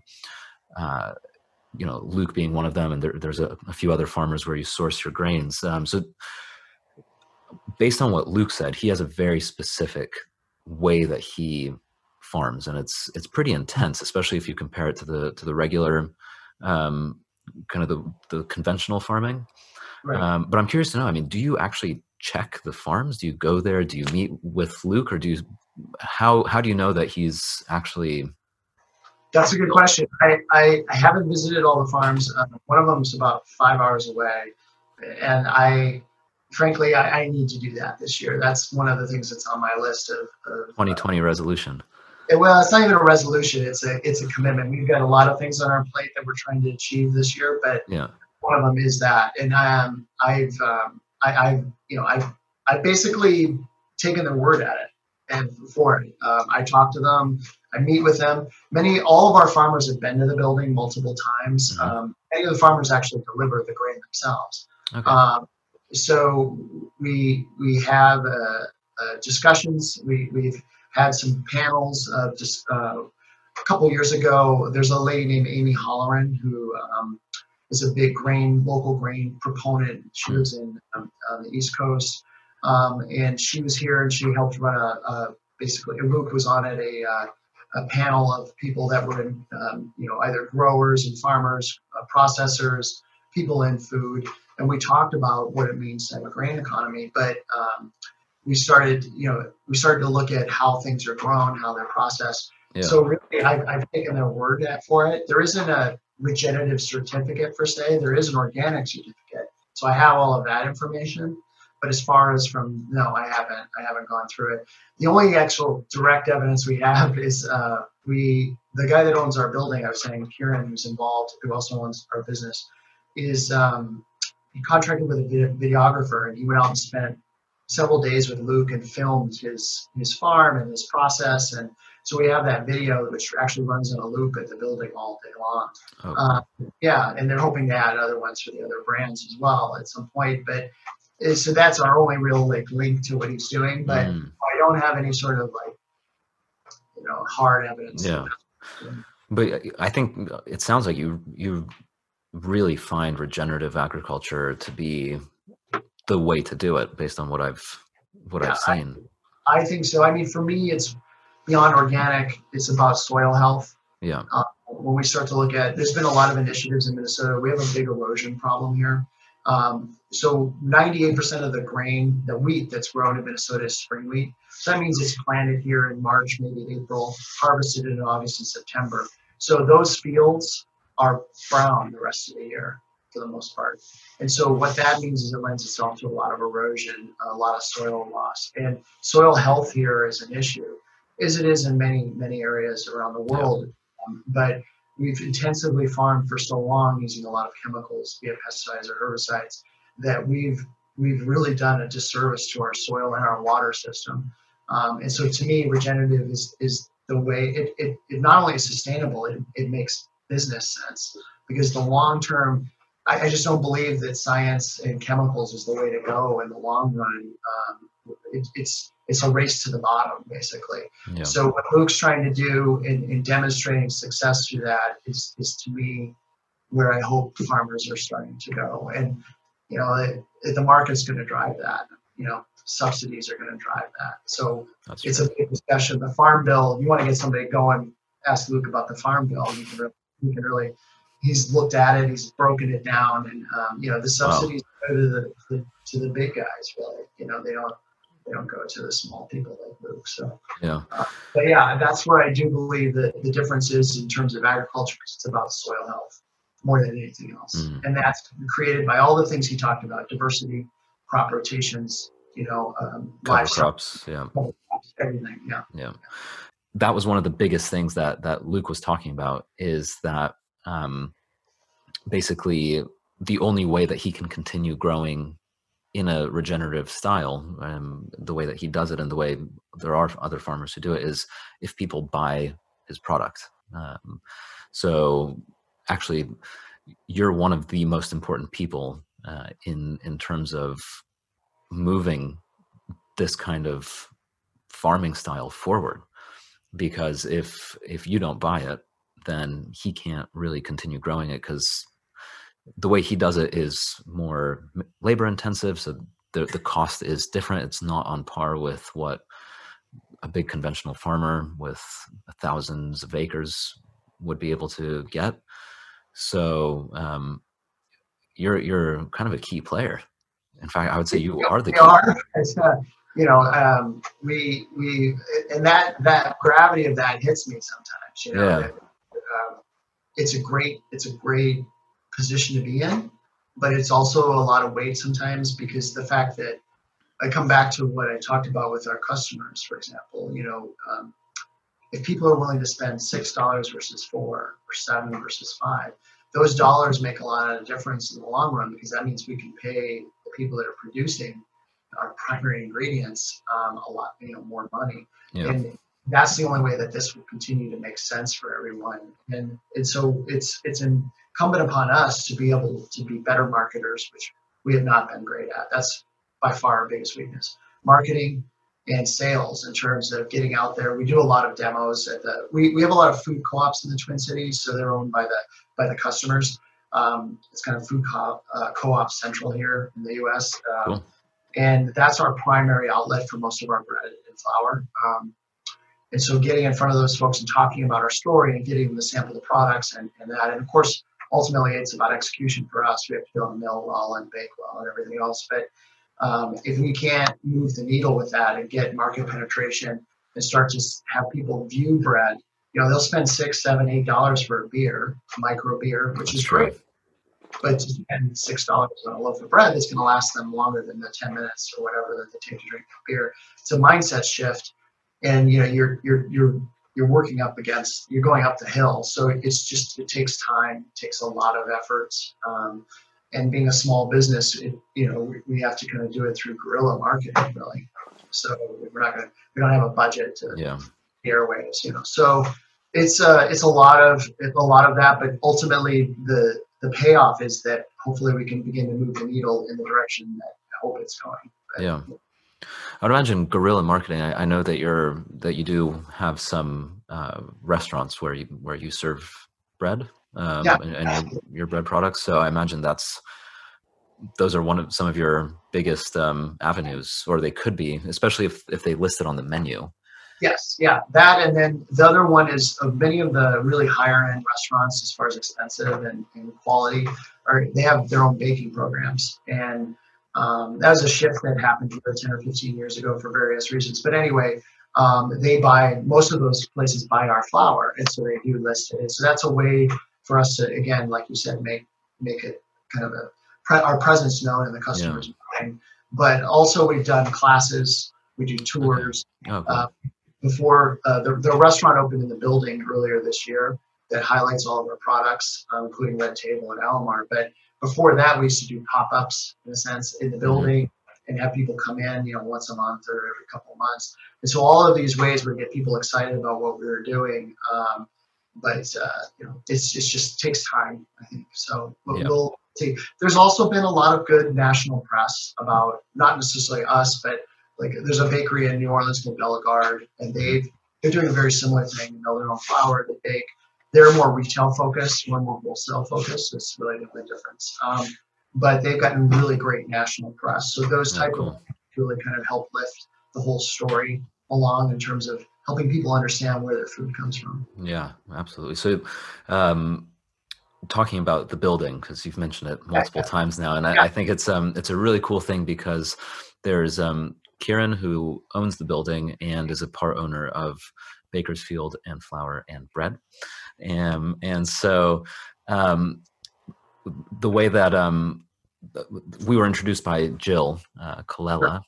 uh, you know Luke being one of them, and there, there's a, a few other farmers where you source your grains. Um, so based on what Luke said, he has a very specific way that he farms, and it's it's pretty intense, especially if you compare it to the to the regular um, kind of the the conventional farming. Right. Um, but I'm curious to know. I mean, do you actually check the farms? Do you go there? Do you meet with Luke, or do you how how do you know that he's actually That's a good question. I, I, I haven't visited all the farms. Uh, one of them is about five hours away, and I, frankly, I, I need to do that this year. That's one of the things that's on my list of. of 2020 resolution? uh, well, it's not even a resolution. It's a it's a commitment. We've got a lot of things on our plate that we're trying to achieve this year, but Yeah. one of them is that. And um, I've um, I, I've you know I've I've basically taken their word at it and for it. Um, I talk to them. I meet with them. Many, all of our farmers have been to the building multiple times. Mhm. Um, many of the farmers actually deliver the grain themselves. Okay. Um, so we we have uh, uh, discussions. We we've had some panels of just uh, a couple years ago. There's a lady named Amy Halloran who um, is a big grain local grain proponent. She lives in um, on the East Coast, um, and she was here and she helped run a, basically a basically. Luke was on it a uh, a panel of people that were in, um, you know, either growers and farmers, uh, processors, people in food, and we talked about what it means to have a grain economy. But um, we started, you know, we started to look at how things are grown, how they're processed. Yeah. So really, I've, I've taken their word for it. There isn't a regenerative certificate per se. There is an organic certificate. So I have all of that information. But as far as from no, I haven't. I haven't gone through it. The only actual direct evidence we have is uh, we the guy that owns our building. I was saying Kieran, who's involved, who also owns our business, is um, he contracted with a videographer, and he went out and spent several days with Luke and filmed his his farm and his process. And so we have that video, which actually runs in a loop at the building all day long. Oh, Uh, yeah, and they're hoping to add other ones for the other brands as well at some point. But uh, so that's our only real like link to what he's doing. But mm, I don't have any sort of like you know hard evidence. Yeah. But I think it sounds like you you really find regenerative agriculture to be the way to do it based on what I've what yeah, I've seen. I, I, think so. I mean, for me, it's beyond organic. It's about soil health. Yeah. Uh, when we start to look at, there's been a lot of initiatives in Minnesota. We have a big erosion problem here. Um, so 98% of the grain, the wheat that's grown in Minnesota is spring wheat. So that means it's planted here in March, maybe April, harvested in August and September. So those fields are brown the rest of the year for the most part. And so what that means is it lends itself to a lot of erosion, a lot of soil loss. And soil health here is an issue, as it is in many, many areas around the world. Um, but we've intensively farmed for so long using a lot of chemicals, be it pesticides or herbicides, that we've we've really done a disservice to our soil and our water system. Um, and so to me, regenerative is is the way it, it, it not only is sustainable, it, it makes business sense because the long term I, I, just don't believe that science and chemicals is the way to go in the long run. Um, it, it's it's a race to the bottom, basically. Yeah. So what Luke's trying to do in, in demonstrating success through that is is to me where I hope farmers are starting to go. And you know, it, it, the market's going to drive that. You know, subsidies are going to drive that. So That's it's true. a big discussion. The farm bill. You want to get somebody going? Ask Luke about the farm bill. You can really, can really he's looked at it, he's broken it down, and um, you know the subsidies wow. go to the, the, to the big guys. Really, you know they don't they don't go to the small people like Luke. So yeah, uh, but yeah, that's where I do believe that the difference is in terms of agriculture. because It's about soil health more than anything else, mm. and that's created by all the things he talked about: diversity, crop rotations, you know, um, crops, yeah, everything, yeah, yeah. That was one of the biggest things that that Luke was talking about is that um, basically the only way that he can continue growing in a regenerative style, um, the way that he does it and the way there are other farmers who do it is if people buy his product. Um, so actually, you're one of the most important people uh, in in terms of moving this kind of farming style forward because if if you don't buy it then he can't really continue growing it because the way he does it is more labor intensive so the, the cost is different. It's not on par with what a big conventional farmer with thousands of acres would be able to get. So um, you're you're kind of a key player. In fact i would say you are the key are. Uh, you know um, we we and that that gravity of that hits me sometimes you know yeah. it's a great it's a great position to be in, but it's also a lot of weight sometimes because the fact that I come back to what I talked about with our customers, for example, you know, um, if people are willing to spend six dollars versus four or seven versus five, those dollars make a lot of difference in the long run because that means we can pay the people that are producing our primary ingredients um, a lot, you know, more money. Yeah. And that's the only way that this will continue to make sense for everyone. And, and so it's it's incumbent upon us to be able to be better marketers, which we have not been great at. That's by far our biggest weakness. Marketing and sales in terms of getting out there. We do a lot of demos at the we, we have a lot of food co-ops in the Twin Cities, so they're owned by the by the customers. Um, it's kind of food co- uh, co-op central here in the U.S. Uh, cool. And that's our primary outlet for most of our bread and flour. Um, and so getting in front of those folks and talking about our story and getting them to sample the products and, and that. And of course, ultimately it's about execution for us. We have to be able to mill well and bake well and everything else. But um, if we can't move the needle with that and get market penetration and start to have people view bread, you know, they'll spend six, seven, eight dollars for a beer, a micro beer, which that's is great. But to spend six dollars on a loaf of bread that's going to last them longer than the ten minutes or whatever that they take to drink beer. It's a mindset shift and you know you're you're you're you're working up against you're going up the hill. So it's just it takes time it takes a lot of efforts um, and being a small business it, you know we, we have to kind of do it through guerrilla marketing really. So we're not going to we don't have a budget to yeah. airways you know. So it's uh it's a lot of a lot of that but ultimately the the payoff is that hopefully we can begin to move the needle in the direction that i hope it's going but, yeah I would imagine guerrilla marketing. I, I, know that you're that you do have some uh, restaurants where you where you serve bread um, yeah. and, and your, your, bread products. So I imagine that's those are one of some of your biggest um, avenues, or they could be, especially if if they list it on the menu. Yes, yeah, that, and then the other one is uh, many of the really higher end restaurants, as far as expensive and, and quality, are they have their own baking programs, and um, that was a shift that happened here 10 or 15 years ago for various reasons. But anyway, um, they buy most of those places buy our flour, and so they do list it. So that's a way for us to, again, like you said, make make it kind of a our presence known in the customer's yeah. mind. But also, we've done classes, we do tours. Okay. Okay. Uh, before uh, the, the restaurant opened in the building earlier this year that highlights all of our products, uh, including Red Table and Alemar. But before that, we used to do pop-ups in a sense in the mm-hmm. building and have people come in, you know, once a month or every couple of months. And so all of these ways we get people excited about what we were doing. Um, but uh, you know, it's, it's just takes time, I think. So we'll, yeah. we'll see. There's also been a lot of good national press about not necessarily us, but like there's a bakery in New Orleans called Bellegarde, and they they're doing a very similar thing. You know, their own flour, they bake. They're more retail focused, we're more wholesale focused. It's really the difference. Um, but they've gotten really great national press. So those type cool. of really kind of help lift the whole story along in terms of helping people understand where their food comes from. Yeah, absolutely. So, um, talking about the building because you've mentioned it multiple yeah. times now, and I, yeah. I, think it's um it's a really cool thing because there's um Kieran, who owns the building and is a part owner of Baker's Field and Flour and Bread. Um, and so um, the way that um, we were introduced by Jill uh, Colella,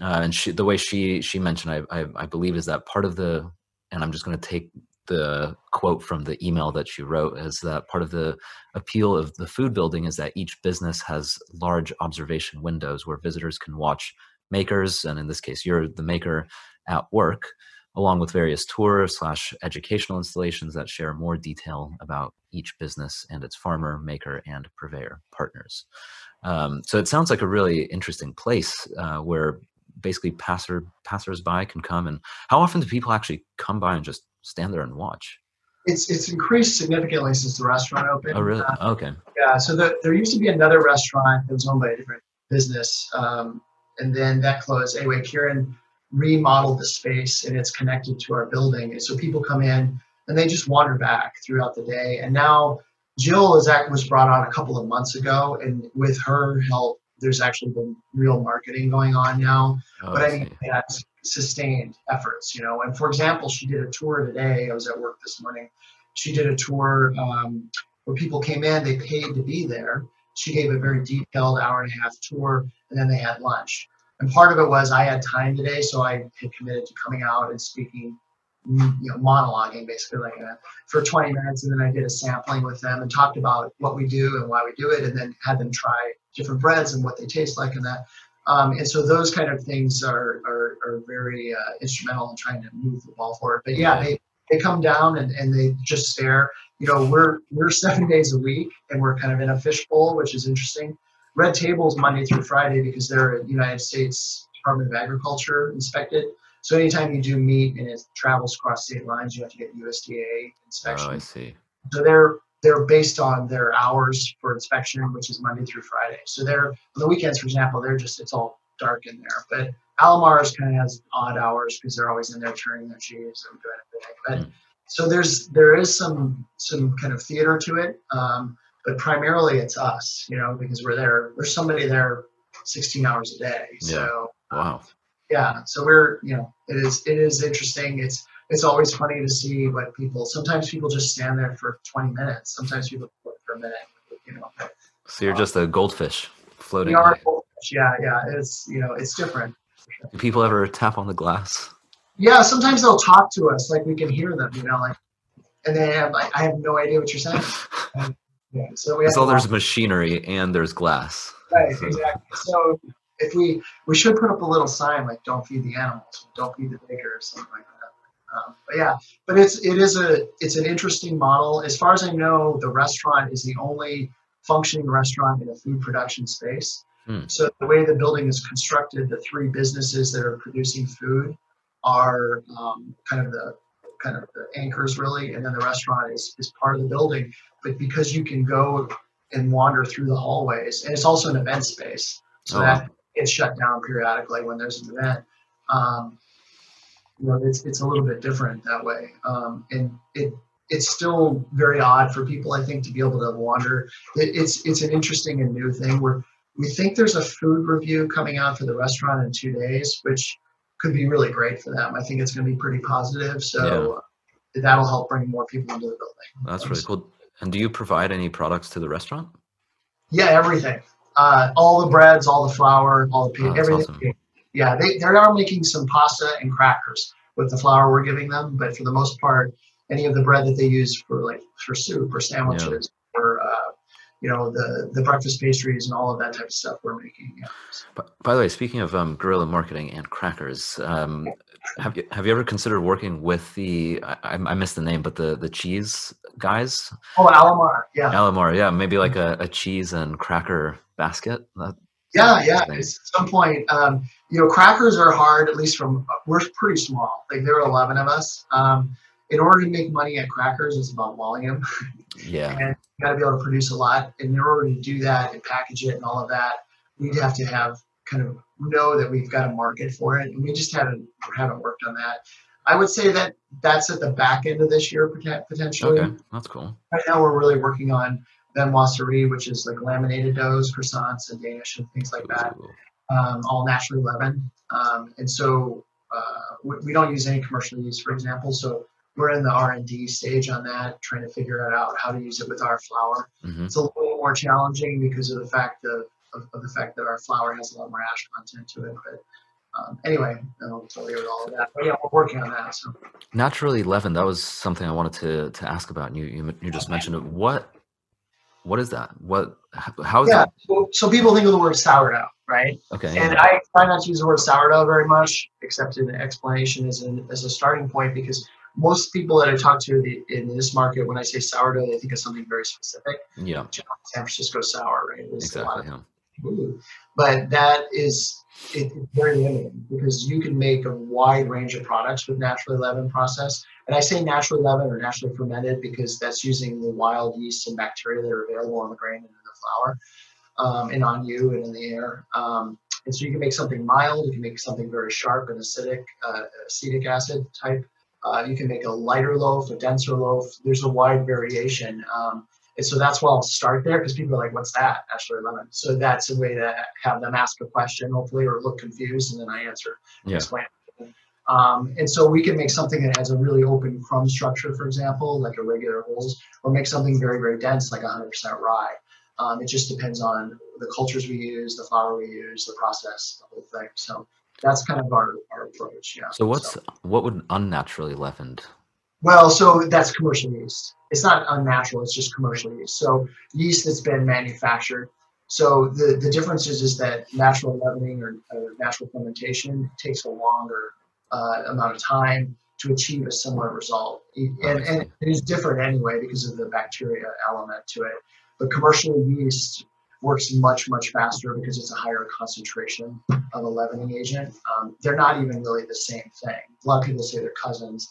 uh, and she, the way she she mentioned, I, I, I believe, is that part of the, and I'm just going to take the quote from the email that she wrote is that part of the appeal of the food building is that each business has large observation windows where visitors can watch makers, and in this case, you're the maker at work, along with various tour slash educational installations that share more detail about each business and its farmer, maker, and purveyor partners. Um, so it sounds like a really interesting place uh, where basically passer passersby can come. And how often do people actually come by and just stand there and watch? It's it's increased significantly since the restaurant opened. Oh, really? Uh, okay. Yeah. So the, there used to be another restaurant that was owned by a different business um, and then that closed. Anyway, Kieran remodeled the space and it's connected to our building. And so people come in and they just wander back throughout the day. And now Jill is act was brought on a couple of months ago, and with her help, there's actually been real marketing going on now. Oh, but I mean, that's sustained efforts, you know. And for example, she did a tour today. I was at work this morning. She did a tour um, where people came in, they paid to be there, she gave a very detailed hour and a half tour, and then they had lunch. And part of it was I had time today, so I had committed to coming out and speaking, you know, monologuing basically like a, for 20 minutes, and then I did a sampling with them and talked about what we do and why we do it, and then had them try different breads and what they taste like and that. Um, and so those kind of things are are, are very uh, instrumental in trying to move the ball forward. But yeah, they they come down and, and they just stare you know, we're we're seven days a week and we're kind of in a fishbowl, which is interesting. Red Table's Monday through Friday because they're a United States Department of Agriculture inspected. So anytime you do meat and it travels across state lines, you have to get USDA inspection. Oh, I see. So they're they're based on their hours for inspection, which is Monday through Friday. So they're on the weekends, for example, they're just it's all dark in there. But Alemar's kind of has odd hours because they're always in there turning their cheese and doing everything. But mm so there's there is some some kind of theater to it, um, but primarily it's us, you know, because we're there. There's somebody there 16 hours a day. So yeah. wow. Yeah. So we're you know it is it is interesting. It's it's always funny to see what people. Sometimes people just stand there for 20 minutes. Sometimes people look for a minute. You know. So you're um, just a goldfish floating. We are goldfish. Yeah, yeah. It's you know it's different. Do people ever tap on the glass? Yeah, sometimes they'll talk to us like we can hear them, you know, like, and they have like, I have no idea what you're saying. And, yeah, so we. So there's machinery and there's glass. Right, so. exactly. So if we we should put up a little sign like "Don't feed the animals," "Don't feed the baker," or something like that. Um, but yeah, but it's it is a it's an interesting model. As far as I know, the restaurant is the only functioning restaurant in a food production space. Hmm. So the way the building is constructed, the three businesses that are producing food are um, kind of the kind of the anchors really, and then the restaurant is, is part of the building. But because you can go and wander through the hallways, and it's also an event space, so oh. that gets shut down periodically when there's an event. Um, you know, it's it's a little bit different that way, um, and it it's still very odd for people, I think, to be able to wander. It, it's it's an interesting and new thing. Where we think there's a food review coming out for the restaurant in two days, which could be really great for them. I think it's going to be pretty positive. So yeah. that'll help bring more people into the building. That's really cool. And do you provide any products to the restaurant? Yeah, everything. Uh, all the breads, all the flour, all the oh, everything. Awesome. Yeah, they, they are making some pasta and crackers with the flour we're giving them, but for the most part, any of the bread that they use for like for soup or sandwiches you know the the breakfast pastries and all of that type of stuff we're making. Yeah. By, by the way, speaking of um, guerrilla marketing and crackers, um, have you have you ever considered working with the I, I missed the name, but the the cheese guys? Oh, Alemar, yeah. Alemar, yeah, maybe like a, a cheese and cracker basket. That, yeah, yeah. At some point, um, you know, crackers are hard. At least from we're pretty small. Like there are eleven of us. Um, in order to make money at crackers, it's about volume. Yeah. and you got to be able to produce a lot. And in order to do that and package it and all of that, we'd have to have kind of know that we've got a market for it. And we just haven't haven't worked on that. I would say that that's at the back end of this year potentially. Okay, that's cool. Right now, we're really working on viennoiserie, which is like laminated doughs, croissants, and Danish and things like that, um, all naturally leavened. Um, and so uh, we, we, don't use any commercial yeast, for example. So we're in the R&D stage on that, trying to figure out how to use it with our flour. Mm-hmm. It's a little more challenging because of the fact of, of, of, the fact that our flour has a lot more ash content to it. But um, anyway, I won't tell you all of that. But yeah, we're working on that. So naturally leavened. That was something I wanted to to ask about. And you you, you just mentioned it. What what is that? What how is yeah, that? So, so people think of the word sourdough, right? Okay. And yeah. I try not to use the word sourdough very much, except in the explanation as an as a starting point because most people that I talk to in this market, when I say sourdough, they think of something very specific. Yeah. San Francisco sour, right? There's exactly. yeah. But that is it, it's very limiting because you can make a wide range of products with naturally leavened process. And I say naturally leavened or naturally fermented because that's using the wild yeast and bacteria that are available on the grain and in the flour, um, and on you and in the air. Um, and so you can make something mild, you can make something very sharp and acidic, uh, acetic acid type uh, you can make a lighter loaf, a denser loaf. There's a wide variation. Um, and so that's why I'll start there because people are like, what's that? Naturally leavened. So that's a way to have them ask a question, hopefully, or look confused, and then I answer, yeah. explain. Um, and so we can make something that has a really open crumb structure, for example, like a regular Hull's, or make something very, very dense, like 100% rye. Um, it just depends on the cultures we use, the flour we use, the process, the whole thing. So that's kind of our, our approach. Yeah. So what's so. what would unnaturally leavened? Well, so that's commercial yeast. It's not unnatural. It's just commercial yeast. So yeast that's been manufactured. So the, the difference is, is that natural leavening or, or natural fermentation takes a longer uh, amount of time to achieve a similar result. And, and it is different anyway because of the bacteria element to it. But commercial yeast works much, much faster because it's a higher concentration of a leavening agent. Um, they're not even really the same thing. A lot of people say they're cousins,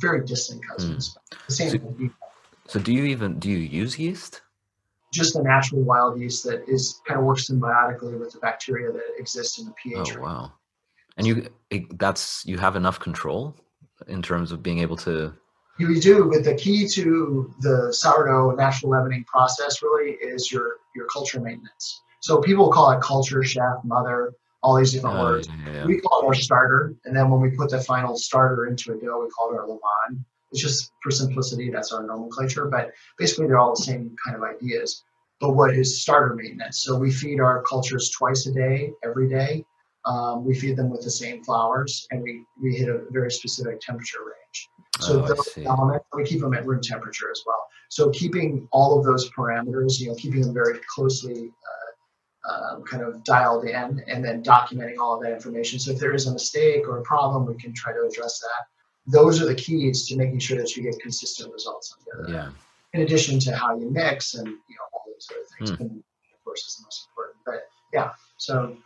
very distant cousins. Mm. The same. So, so, do you even do you use yeast? Just the natural wild yeast that is kind of works symbiotically with the bacteria that exists in the pH. Oh wow! And you that's you have enough control in terms of being able to you do, but the key to the sourdough natural leavening process really is your your culture maintenance. So people call it culture, chef, mother, all these different oh, words. Yeah, yeah. We call it our starter, and then when we put the final starter into a dough, we call it our levain. It's just for simplicity, that's our nomenclature, but basically they're all the same kind of ideas. But what is starter maintenance? So we feed our cultures twice a day, every day. Um, we feed them with the same flowers and we, we hit a very specific temperature range. So oh, those elements, we keep them at room temperature as well. So keeping all of those parameters, you know, keeping them very closely uh, um, kind of dialed in and then documenting all of that information. So if there is a mistake or a problem, we can try to address that. Those are the keys to making sure that you get consistent results on the other yeah. In addition to how you mix and, you know, all those other things. Hmm. And of course, is the most important. But yeah, So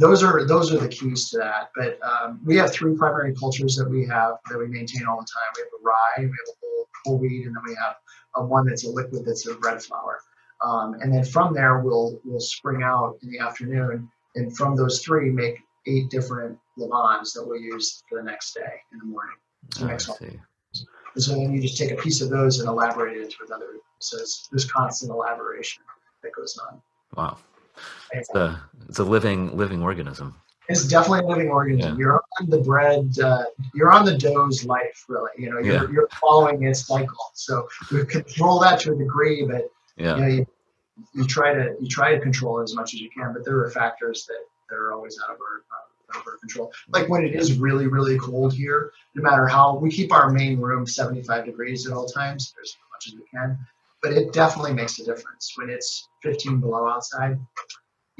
those are those are the keys to that. But um, we have three primary cultures that we have that we maintain all the time. We have a rye, we have a whole, whole wheat, and then we have a one that's a liquid that's a red flour. Um, and then from there, we'll we'll spring out in the afternoon, and from those three, make eight different levains that we'll use for the next day in the morning. So I next one. see. And so then you just take a piece of those and elaborate it into another. So it's, there's constant elaboration that goes on. Wow. It's a it's a living living organism. It's definitely a living organism. Yeah. You're on the bread. Uh, you're on the dough's life, really. You know, you're, Yeah. you're following its cycle. So we control that to a degree, but Yeah. you know, you, you try to you try to control it as much as you can. But there are factors that, that are always out of our out of our control. Like when it is really really cold here, no matter how we keep our main room 75 degrees at all times, as much as we can. But it definitely makes a difference when it's 15 below outside.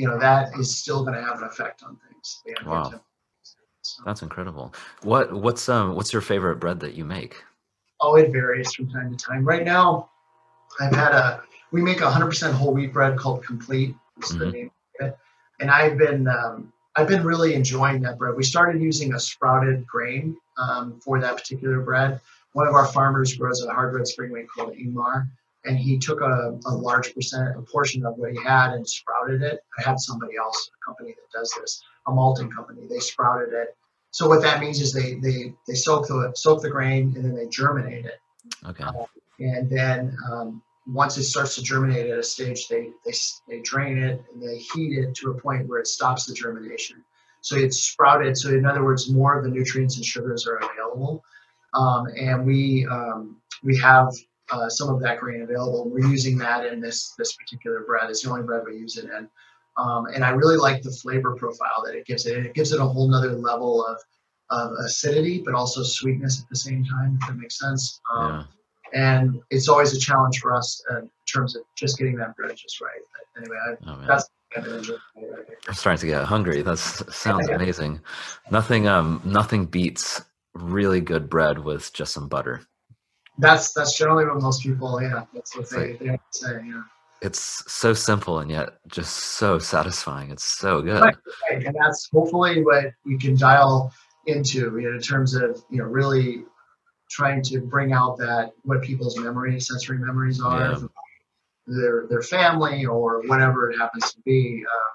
You know that is still going to have an effect on things. Wow. So- That's incredible. What what's um what's your favorite bread that you make? Oh, it varies from time to time. Right now, I've had a we make a 100% whole wheat bread called Complete. Is the Mhm. name of it. And I've been um, I've been really enjoying that bread. We started using a sprouted grain um, for that particular bread. One of our farmers grows a hard red spring wheat called Ingmar, and he took a, a large percent, a portion of what he had and sprouted it. I had somebody else, a company that does this, a malting company. They sprouted it. So what that means is they they they soak the soak the grain and then they germinate it Okay. and then um, once it starts to germinate at a stage, they, they they drain it and they heat it to a point where it stops the germination. So it's sprouted. So in other words, more of the nutrients and sugars are available, um, and we um, we have uh, some of that grain available. We're using that in this this particular bread. It's the only bread we use it in. Um, and I really like the flavor profile that it gives it. It gives it a whole nother level of, of acidity, but also sweetness at the same time, if that makes sense. Um, Yeah. and it's always a challenge for us uh, in terms of just getting that bread just right. But anyway, I, Oh that's enjoying it. I'm starting to get hungry. That sounds amazing. Nothing um nothing beats really good bread with just some butter. That's that's generally what most people, yeah, that's what they, they say, yeah. It's so simple and yet just so satisfying. It's so good. Right. Right, and that's hopefully what we can dial into, you know, in terms of you know really trying to bring out that what people's memories, sensory memories are, Yeah. their their family or whatever it happens to be. Uh,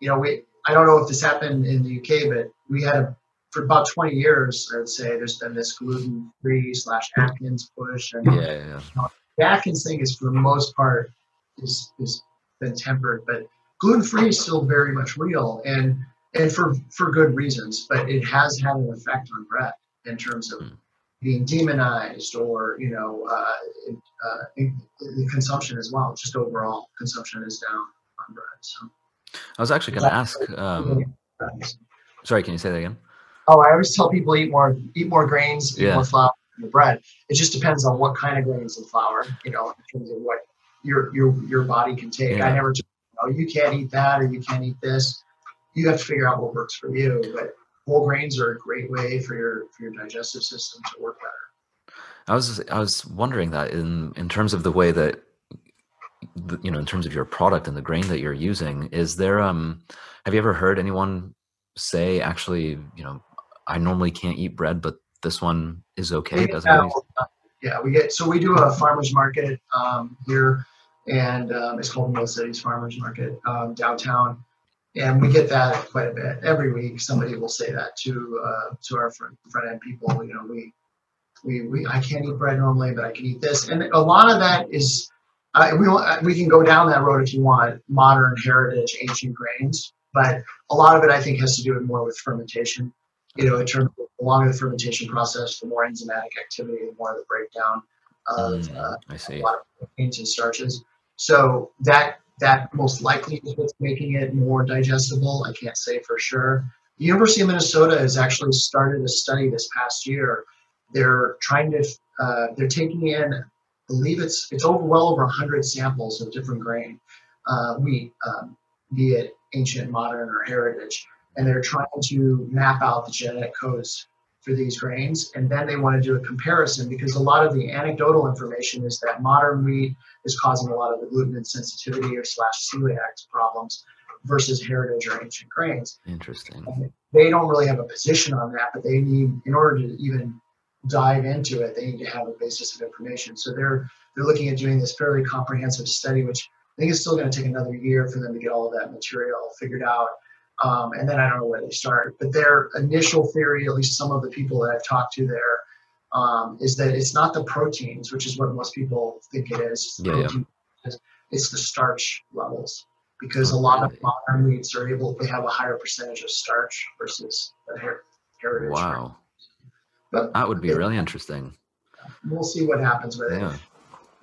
you know, we I don't know if this happened in the UK, but we had a for about 20 years, I would say, there's been this gluten-free slash Atkins push, and Yeah, yeah, yeah. the Atkins thing is for the most part is is been tempered, but gluten free is still very much real and and for for good reasons. But it has had an effect on bread in terms of Hmm. being demonized or you know uh, uh, consumption as well. Just overall consumption is down on bread. So. I was actually going to ask. Um, sorry, can you say that again? Oh, I always tell people eat more eat more grains, eat Yeah. more flour the bread. It just depends on what kind of grains and flour, you know, in terms of what your your your body can take. I never just, you know, you can't eat that or you can't eat this. You have to figure out what works for you. But whole grains are a great way for your for your digestive system to work better. I was I was wondering that in in terms of the way that you know in terms of your product and the grain that you're using is there um have you ever heard anyone say actually you know I normally can't eat bread but this one is okay doesn't uh, yeah, we get so we do a farmers market um, here, and um, it's called Mill Cities Farmers Market um, downtown, and we get that quite a bit every week. Somebody will say that to uh, to our front front end people. You know, we we we I can't eat bread normally, but I can eat this, and a lot of that is. Uh, we, we can go down that road if you want modern heritage ancient grains but a lot of it i think has to do with more with fermentation you know in terms of the longer the fermentation process the more enzymatic activity the more the breakdown of Mm, uh, I a see lot of proteins and starches. So that that most likely is what's making it more digestible i can't say for sure. The university of minnesota has actually started a study this past year. They're trying to uh, they're taking in I believe it's it's over well over 100 samples of different grain uh, wheat um, be it ancient modern or heritage and they're trying to map out the genetic codes for these grains and then they want to do a comparison because a lot of the anecdotal information is that modern wheat is causing a lot of the gluten insensitivity or slash celiac problems versus heritage or ancient grains. Interesting. They don't really have a position on that, but they need, in order to even dive into it, they need to have a basis of information. So they're they're looking at doing this fairly comprehensive study, which I think is still going to take another year for them to get all of that material figured out. Um, and then I don't know where they start. But their initial theory, at least some of the people that I've talked to there, um, is that it's not the proteins, which is what most people think it is. Yeah, yeah. It's the starch levels because a lot of modern meats are able they have a higher percentage of starch versus the her- heritage. Wow. But That would be it- really interesting. we'll see what happens with it.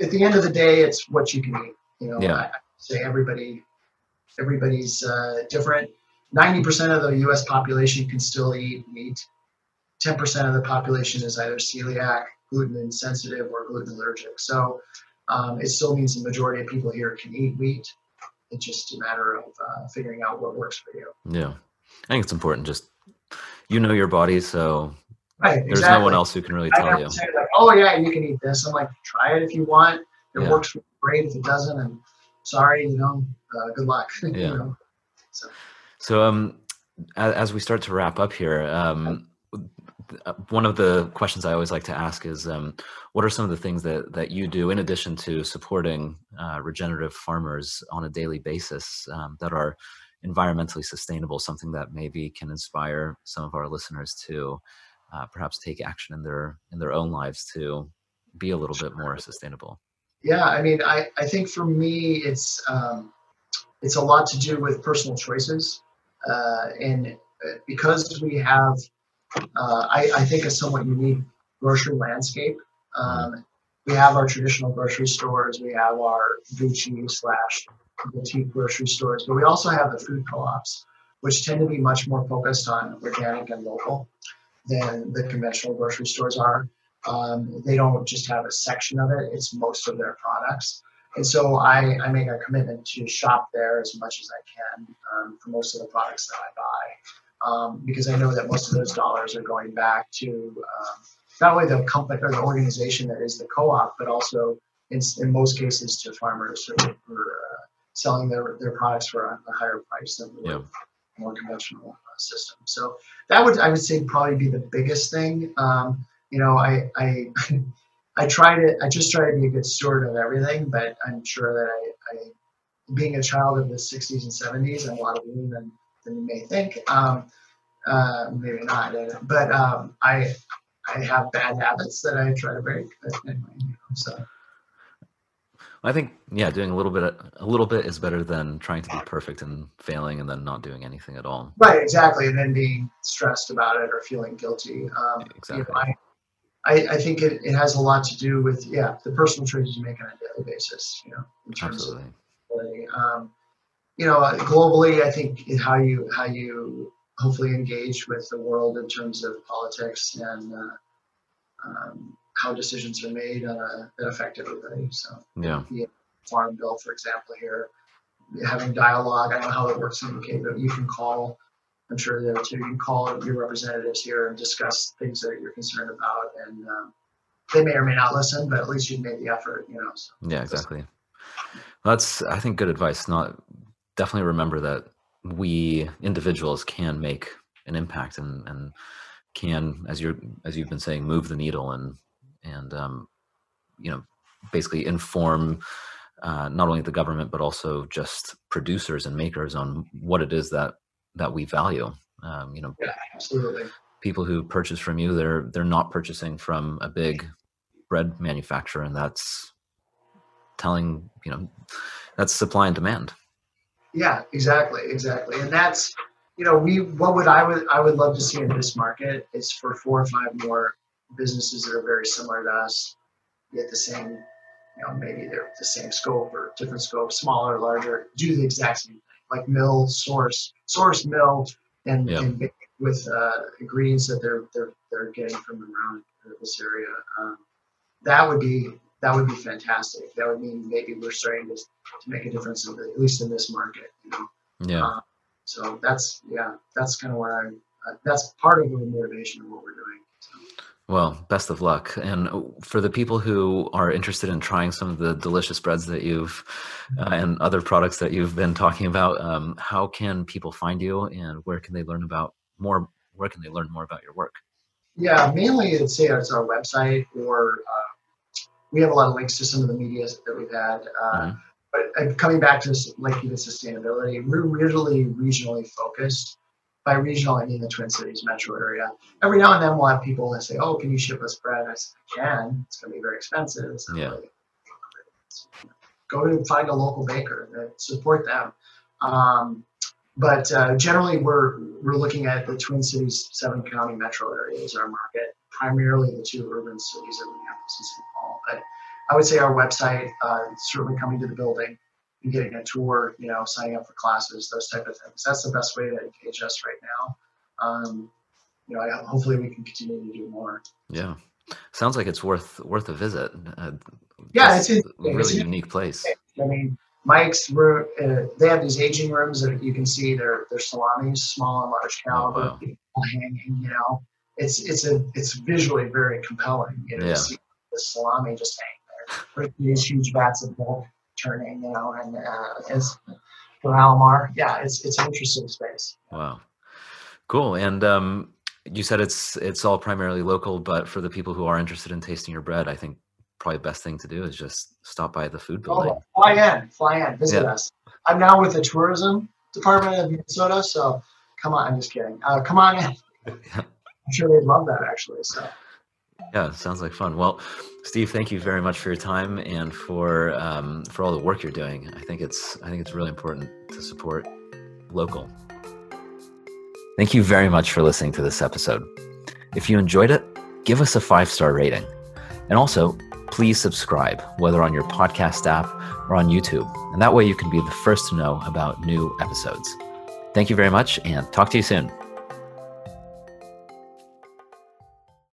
At the end of the day, it's what you can eat. You know, Yeah. I, I say everybody, everybody's uh, different. Ninety percent of the U.S. population can still eat meat. Ten percent of the population is either celiac, gluten insensitive, or gluten allergic. So um, it still means the majority of people here can eat wheat. It's just a matter of uh, figuring out what works for you. Yeah. I think it's important. Just you know your body, so Right. there's exactly. no one else who can really tell you. like, oh yeah, you can eat this. I'm like, try it if you want. It Yeah. works great. If it doesn't, and sorry, you know, uh, good luck. you Yeah. know? So, um, as, as we start to wrap up here, um, one of the questions I always like to ask is, um, what are some of the things that that you do in addition to supporting uh, regenerative farmers on a daily basis um, that are environmentally sustainable? Something that maybe can inspire some of our listeners to uh, perhaps take action in their in their own lives to be a little bit more sustainable. Yeah, I mean, I, I think for me, it's um, it's a lot to do with personal choices, uh, and because we have, uh, I, I think, a somewhat unique grocery landscape. Um, we have our traditional grocery stores, we have our Gucci slash boutique grocery stores, but we also have the food co-ops, which tend to be much more focused on organic and local than the conventional grocery stores are. Um, they don't just have a section of it, it's most of their products. And so I, I make a commitment to shop there as much as I can um, for most of the products that I buy. Um, because I know that most of those dollars are going back to um, not only the company or the organization that is the co-op, but also in, in most cases to farmers who are uh, selling their, their products for a, higher price than the Yeah. more conventional uh, system. So that would I would say probably be the biggest thing. Um, you know, I I I try to I just try to be a good steward of everything, but I'm sure that I, I being a child of the 60s and 70s, I'm a lot older than, than you may think. Um, uh, maybe not, but um, I I have bad habits that I try to break. Anyway, you know, so I think yeah, doing a little bit a little bit is better than trying to be perfect and failing and then not doing anything at all. right, exactly, and then being stressed about it or feeling guilty. Um, you know, Exactly. I, I, I think it, it has a lot to do with yeah the personal choices you make on a daily basis. You know, in terms of Absolutely. um, you know globally i think how you how you hopefully engage with the world in terms of politics and uh, um, how decisions are made uh, that affect everybody so Yeah. the farm bill for example here having dialogue i don't know how it works in the uk but you can call i'm sure there too you can call your representatives here and discuss things that you're concerned about and um, they may or may not listen but at least you've made the effort you know so. Yeah, exactly. That's I think good advice. Not definitely remember that we individuals can make an impact and and can as you're as you've been saying move the needle and and um, you know basically inform uh, not only the government but also just producers and makers on what it is that that we value. Um, you know, yeah absolutely people who purchase from you they're they're not purchasing from a big bread manufacturer and that's telling you know that's supply and demand Yeah, exactly, exactly. And that's, you know, we what would I would I would love to see in this market is for four or five more businesses that are very similar to us, yet the same, you know, maybe they're the same scope or different scope, smaller, larger, do the exact same. Like mill, source, source mill, and, Yeah. and with uh, ingredients that they're they're they're getting from around this area. Um, that would be that would be fantastic. That would mean maybe we're starting to to make a difference in the, at least in this market. You know? yeah Uh, so that's yeah, that's kind of where I. Uh, that's part of the motivation of what we're doing. Well, best of luck. And for the people who are interested in trying some of the delicious breads that you've uh, and other products that you've been talking about, um, how can people find you and where can they learn about more? Where can they learn more about your work? Yeah, mainly it's, say it's our website or uh, we have a lot of links to some of the media that we've had. Uh, mm-hmm. But uh, coming back to like even sustainability, we're really regionally focused by regional, I mean the Twin Cities metro area. Every now and then we'll have people that say, "Oh, can you ship us bread?" I said, "I can. It's going to be very expensive." So yeah. Like, go to find a local baker that support them. Um, but uh, generally, we're we're looking at the Twin Cities, seven county metro area as our market, primarily the two urban cities of Minneapolis and St. Paul. But I would say our website, uh, certainly coming to the building, and getting a tour, you know, signing up for classes, those type of things. That's the best way to engage us right now. Um, you know, I, hopefully we can continue to do more. Yeah, sounds like it's worth worth a visit. Uh, yeah, it's, a really it's unique place. I mean, Mike's room, uh, they have these aging rooms that you can see. They're they're salamis, small and large caliber, oh, wow. hanging. You know, it's it's a it's visually very compelling. You know, yeah. to see the salami just hanging there. These huge vats of milk turning, you know, and uh, as for Alemar, yeah, it's it's an interesting space. Wow, cool. And um, you said it's it's all primarily local, but for the people who are interested in tasting your bread, I think probably the best thing to do is just stop by the food building. Oh, fly in, fly in, visit yeah. us. I'm now with the tourism department of Minnesota, so come on. I'm just kidding. Uh, come on in. I'm sure they'd love that actually. So. Yeah, sounds like fun. Well, Steve, thank you very much for your time and for um, for all the work you're doing. I think it's I think it's really important to support local. Thank you very much for listening to this episode. If you enjoyed it, give us a five star rating, and also please subscribe, whether on your podcast app or on YouTube, and that way you can be the first to know about new episodes. Thank you very much, and talk to you soon.